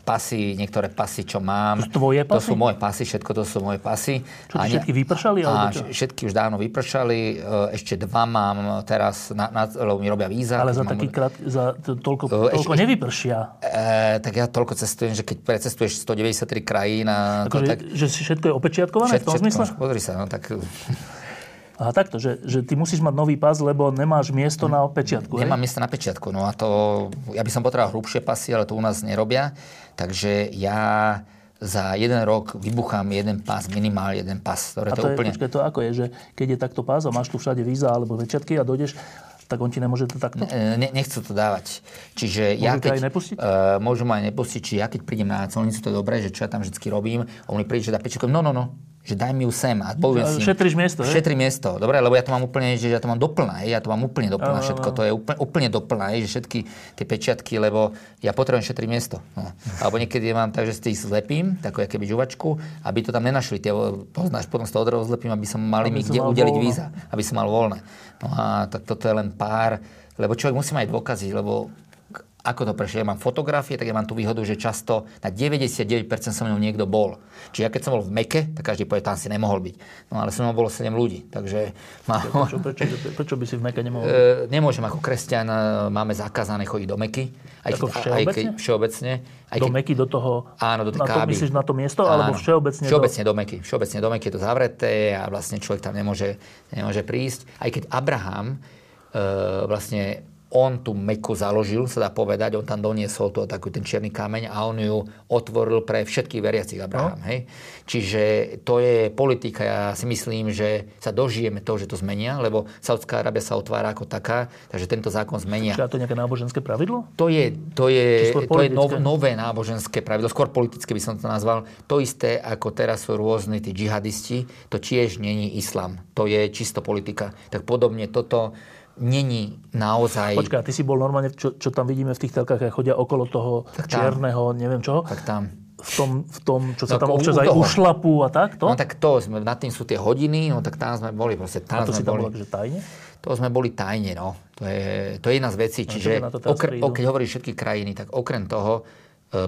pasy, niektoré pasy, čo mám. To tvoje pasy? To sú moje pasy, všetko to sú moje pasy. Čo, a všetky vypršali? A všetky už dávno vypršali. E, ešte dva mám teraz, na, na, lebo mi robia víza. Ale za taký mám... krát, za to, toľko, toľko ešte, nevypršia. E, tak ja toľko cestujem, že keď precestuješ 193 krajín a... Ako, to, že, tak, že všetko je opečiatkované všetko, v tom zmysle? Pozri sa, no tak Aha, takto, že, že ty musíš mať nový pas, lebo nemáš miesto na pečiatku. Nemám miesto na pečiatku, no a to, ja by som potreboval hrubšie pasy, ale to u nás nerobia. Takže ja za jeden rok vybuchám jeden pás, minimálne jeden pás. Ktoré a to, to je, úplne... počkaj, to ako je, že keď je takto pás a máš tu všade víza alebo pečiatky a dojdeš, tak on ti nemôže to takto? Ne, nechcú to dávať. Čiže môžu ja keď, aj nepustiť? Uh, môžu ma aj nepustiť. Či ja keď prídem na colnicu, to je dobré, že čo ja tam vždy robím, on mi príde, že dá pečiatku, no, no, no, že daj mi ju sem a poviem si... Šetriš miesto, Šetri miesto, dobre, lebo ja to mám úplne, že ja to mám doplná, ja to mám úplne doplná všetko, to je úplne, úplne doplná, že všetky tie pečiatky, lebo ja potrebujem šetriť miesto. No. Alebo niekedy mám tak, že si ich zlepím, takú keby žuvačku, aby to tam nenašli, tie, poznáš, potom z toho odreho zlepím, aby som mali mi kde udeliť voľno. víza, aby som mal voľné. No a tak toto je len pár, lebo človek musí mať dôkazy, lebo ako to prešlo? Ja mám fotografie, tak ja mám tú výhodu, že často na 99% so mnou niekto bol. Čiže ja keď som bol v Meke, tak každý povie, tam si nemohol byť. No ale so mnou bolo 7 ľudí, takže... Má... Prečo, prečo, prečo by si v Meke nemohol byť? E, nemôžem ako kresťan, e, máme zakázané chodiť do Meky. Aj, ako všeobecne? Aj keď, všeobecne. Aj keď, do Meky, do toho... Áno, do tej na to myslíš na to miesto, áno, alebo všeobecne? Všeobecne do... do Meky. Všeobecne do Meky je to zavreté a vlastne človek tam nemôže, nemôže prísť. Aj keď Abraham e, vlastne on tú Meku založil, sa dá povedať, on tam doniesol to, taký ten čierny kameň a on ju otvoril pre všetkých veriacich Abraham. No. Hej? Čiže to je politika, ja si myslím, že sa dožijeme toho, že to zmenia, lebo Saudská Arábia sa otvára ako taká, takže tento zákon zmenia. Čiže to nejaké náboženské pravidlo? To je, to je, to je nov, nové náboženské pravidlo, skôr politické by som to nazval. To isté, ako teraz sú rôzni tí džihadisti, to tiež není islam. To je čisto politika. Tak podobne toto není naozaj... Počkaj, ty si bol normálne, čo, čo tam vidíme v tých telkách, aj chodia okolo toho tak tam, čierneho, neviem čo? Tak tam. V tom, v tom čo sa no, tam občas aj ušlapú a tak? To? No tak to, sme, nad tým sú tie hodiny, no tak tam sme boli. Proste, tam a to sme si tam boli, bol akože tajne? To sme boli tajne, no. To je, to je jedna z vecí. Čiže, okre, keď hovoríš všetky krajiny, tak okrem toho,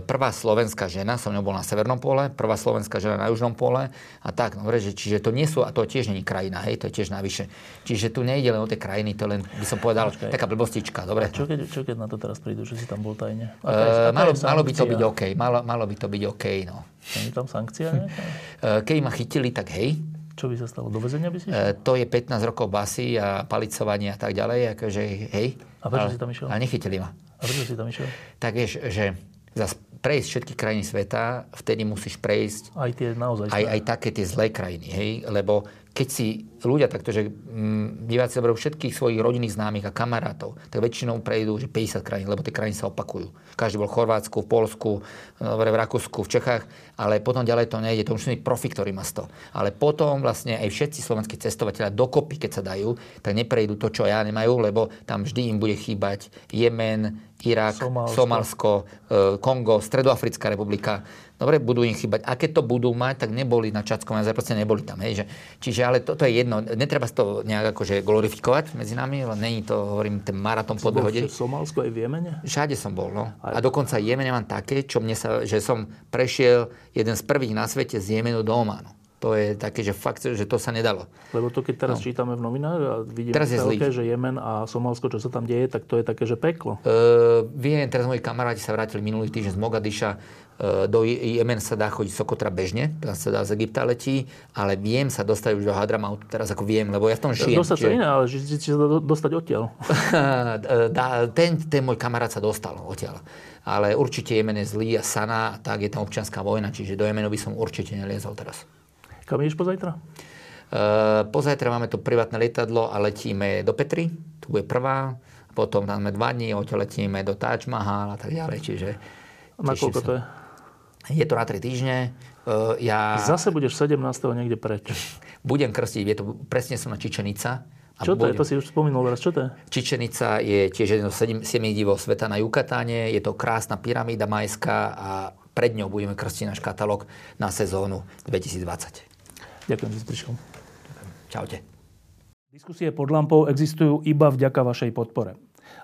prvá slovenská žena, som ňou bol na Severnom pole, prvá slovenská žena na Južnom pole a tak, no že, čiže to nie sú, a to tiež není krajina, hej, to je tiež navyše. Čiže tu nejde len o tie krajiny, to len, by som povedal, Počkaj. taká blbostička, dobre? A čo keď, čo keď na to teraz prídu, že si tam bol tajne? Uh, malo, malo by to byť OK, malo, malo by to byť OK, no. Je tam sankcia nejaká? Uh, keď ma chytili, tak hej, čo by sa stalo? Do väzenia by si išiel? to je 15 rokov basy a palicovanie a tak ďalej, akože hej. A prečo ale, si tam išiel? Ale nechytili ma. A prečo si tam išiel? Tak vieš, že zase prejsť všetky krajiny sveta, vtedy musíš prejsť aj, tie naozaj aj, aj také tie zlé krajiny. Hej? Lebo keď si ľudia takto, že mm, diváci zoberú všetkých svojich rodinných známych a kamarátov, tak väčšinou prejdú že 50 krajín, lebo tie krajiny sa opakujú. Každý bol v Chorvátsku, v Polsku, dobre, v Rakúsku, v Čechách, ale potom ďalej to nejde, to musí byť profi, ktorý má 100. Ale potom vlastne aj všetci slovenskí cestovateľia dokopy, keď sa dajú, tak neprejdú to, čo ja nemajú, lebo tam vždy im bude chýbať Jemen, Irak, Somálsko, Somalsko, e, Kongo, Stredoafrická republika. Dobre, budú im chýbať. A keď to budú mať, tak neboli na Čadskom jazere, proste neboli tam. Hej, že, čiže ale toto je jedno. Netreba to nejak akože glorifikovať medzi nami, ale není to, hovorím, ten maratón po hodiny. v Somálsku aj v Jemene? Všade som bol, no. A dokonca Jemene mám také, čo mne sa, že som prešiel jeden z prvých na svete z Jemenu do Ománu. To je také, že fakt, že to sa nedalo. Lebo to, keď teraz no. čítame v novinách a vidíme teraz je veľké, že Jemen a Somálsko, čo sa tam deje, tak to je také, že peklo. Uh, viem, teraz moji kamaráti sa vrátili minulý týždeň z Mogadiša. Uh, do Jemen sa dá chodiť Sokotra bežne, teraz sa dá z Egypta letí, ale viem sa dostať už do Hadramautu, teraz ako viem, lebo ja v tom žijem. Dostať čiže... sa iné, ale že si sa dostať odtiaľ. ten, ten môj kamarát sa dostal odtiaľ. Ale určite Jemen je zlý a Sana, tak je tam občianská vojna, čiže do Jemenu by som určite neliezol teraz. Kam ideš pozajtra? Uh, pozajtra máme tu privátne lietadlo a letíme do Petry, tu bude prvá, potom máme dva dní, odtiaľ letíme do Taj Mahal a tak ďalej, čiže... Na koľko to je? Je to na 3 týždne. Uh, ja... Zase budeš 17. niekde preč. Budem krstiť, je to, presne som na Čičenica. A čo to budem... je? To si už spomínal raz. Čo to je? Čičenica je tiež jedno z 7 divov sveta na Jukatáne. Je to krásna pyramída majská a pred ňou budeme krstiť náš katalóg na sezónu 2020. Ďakujem, že si prišiel. Čaute. Diskusie pod lampou existujú iba vďaka vašej podpore.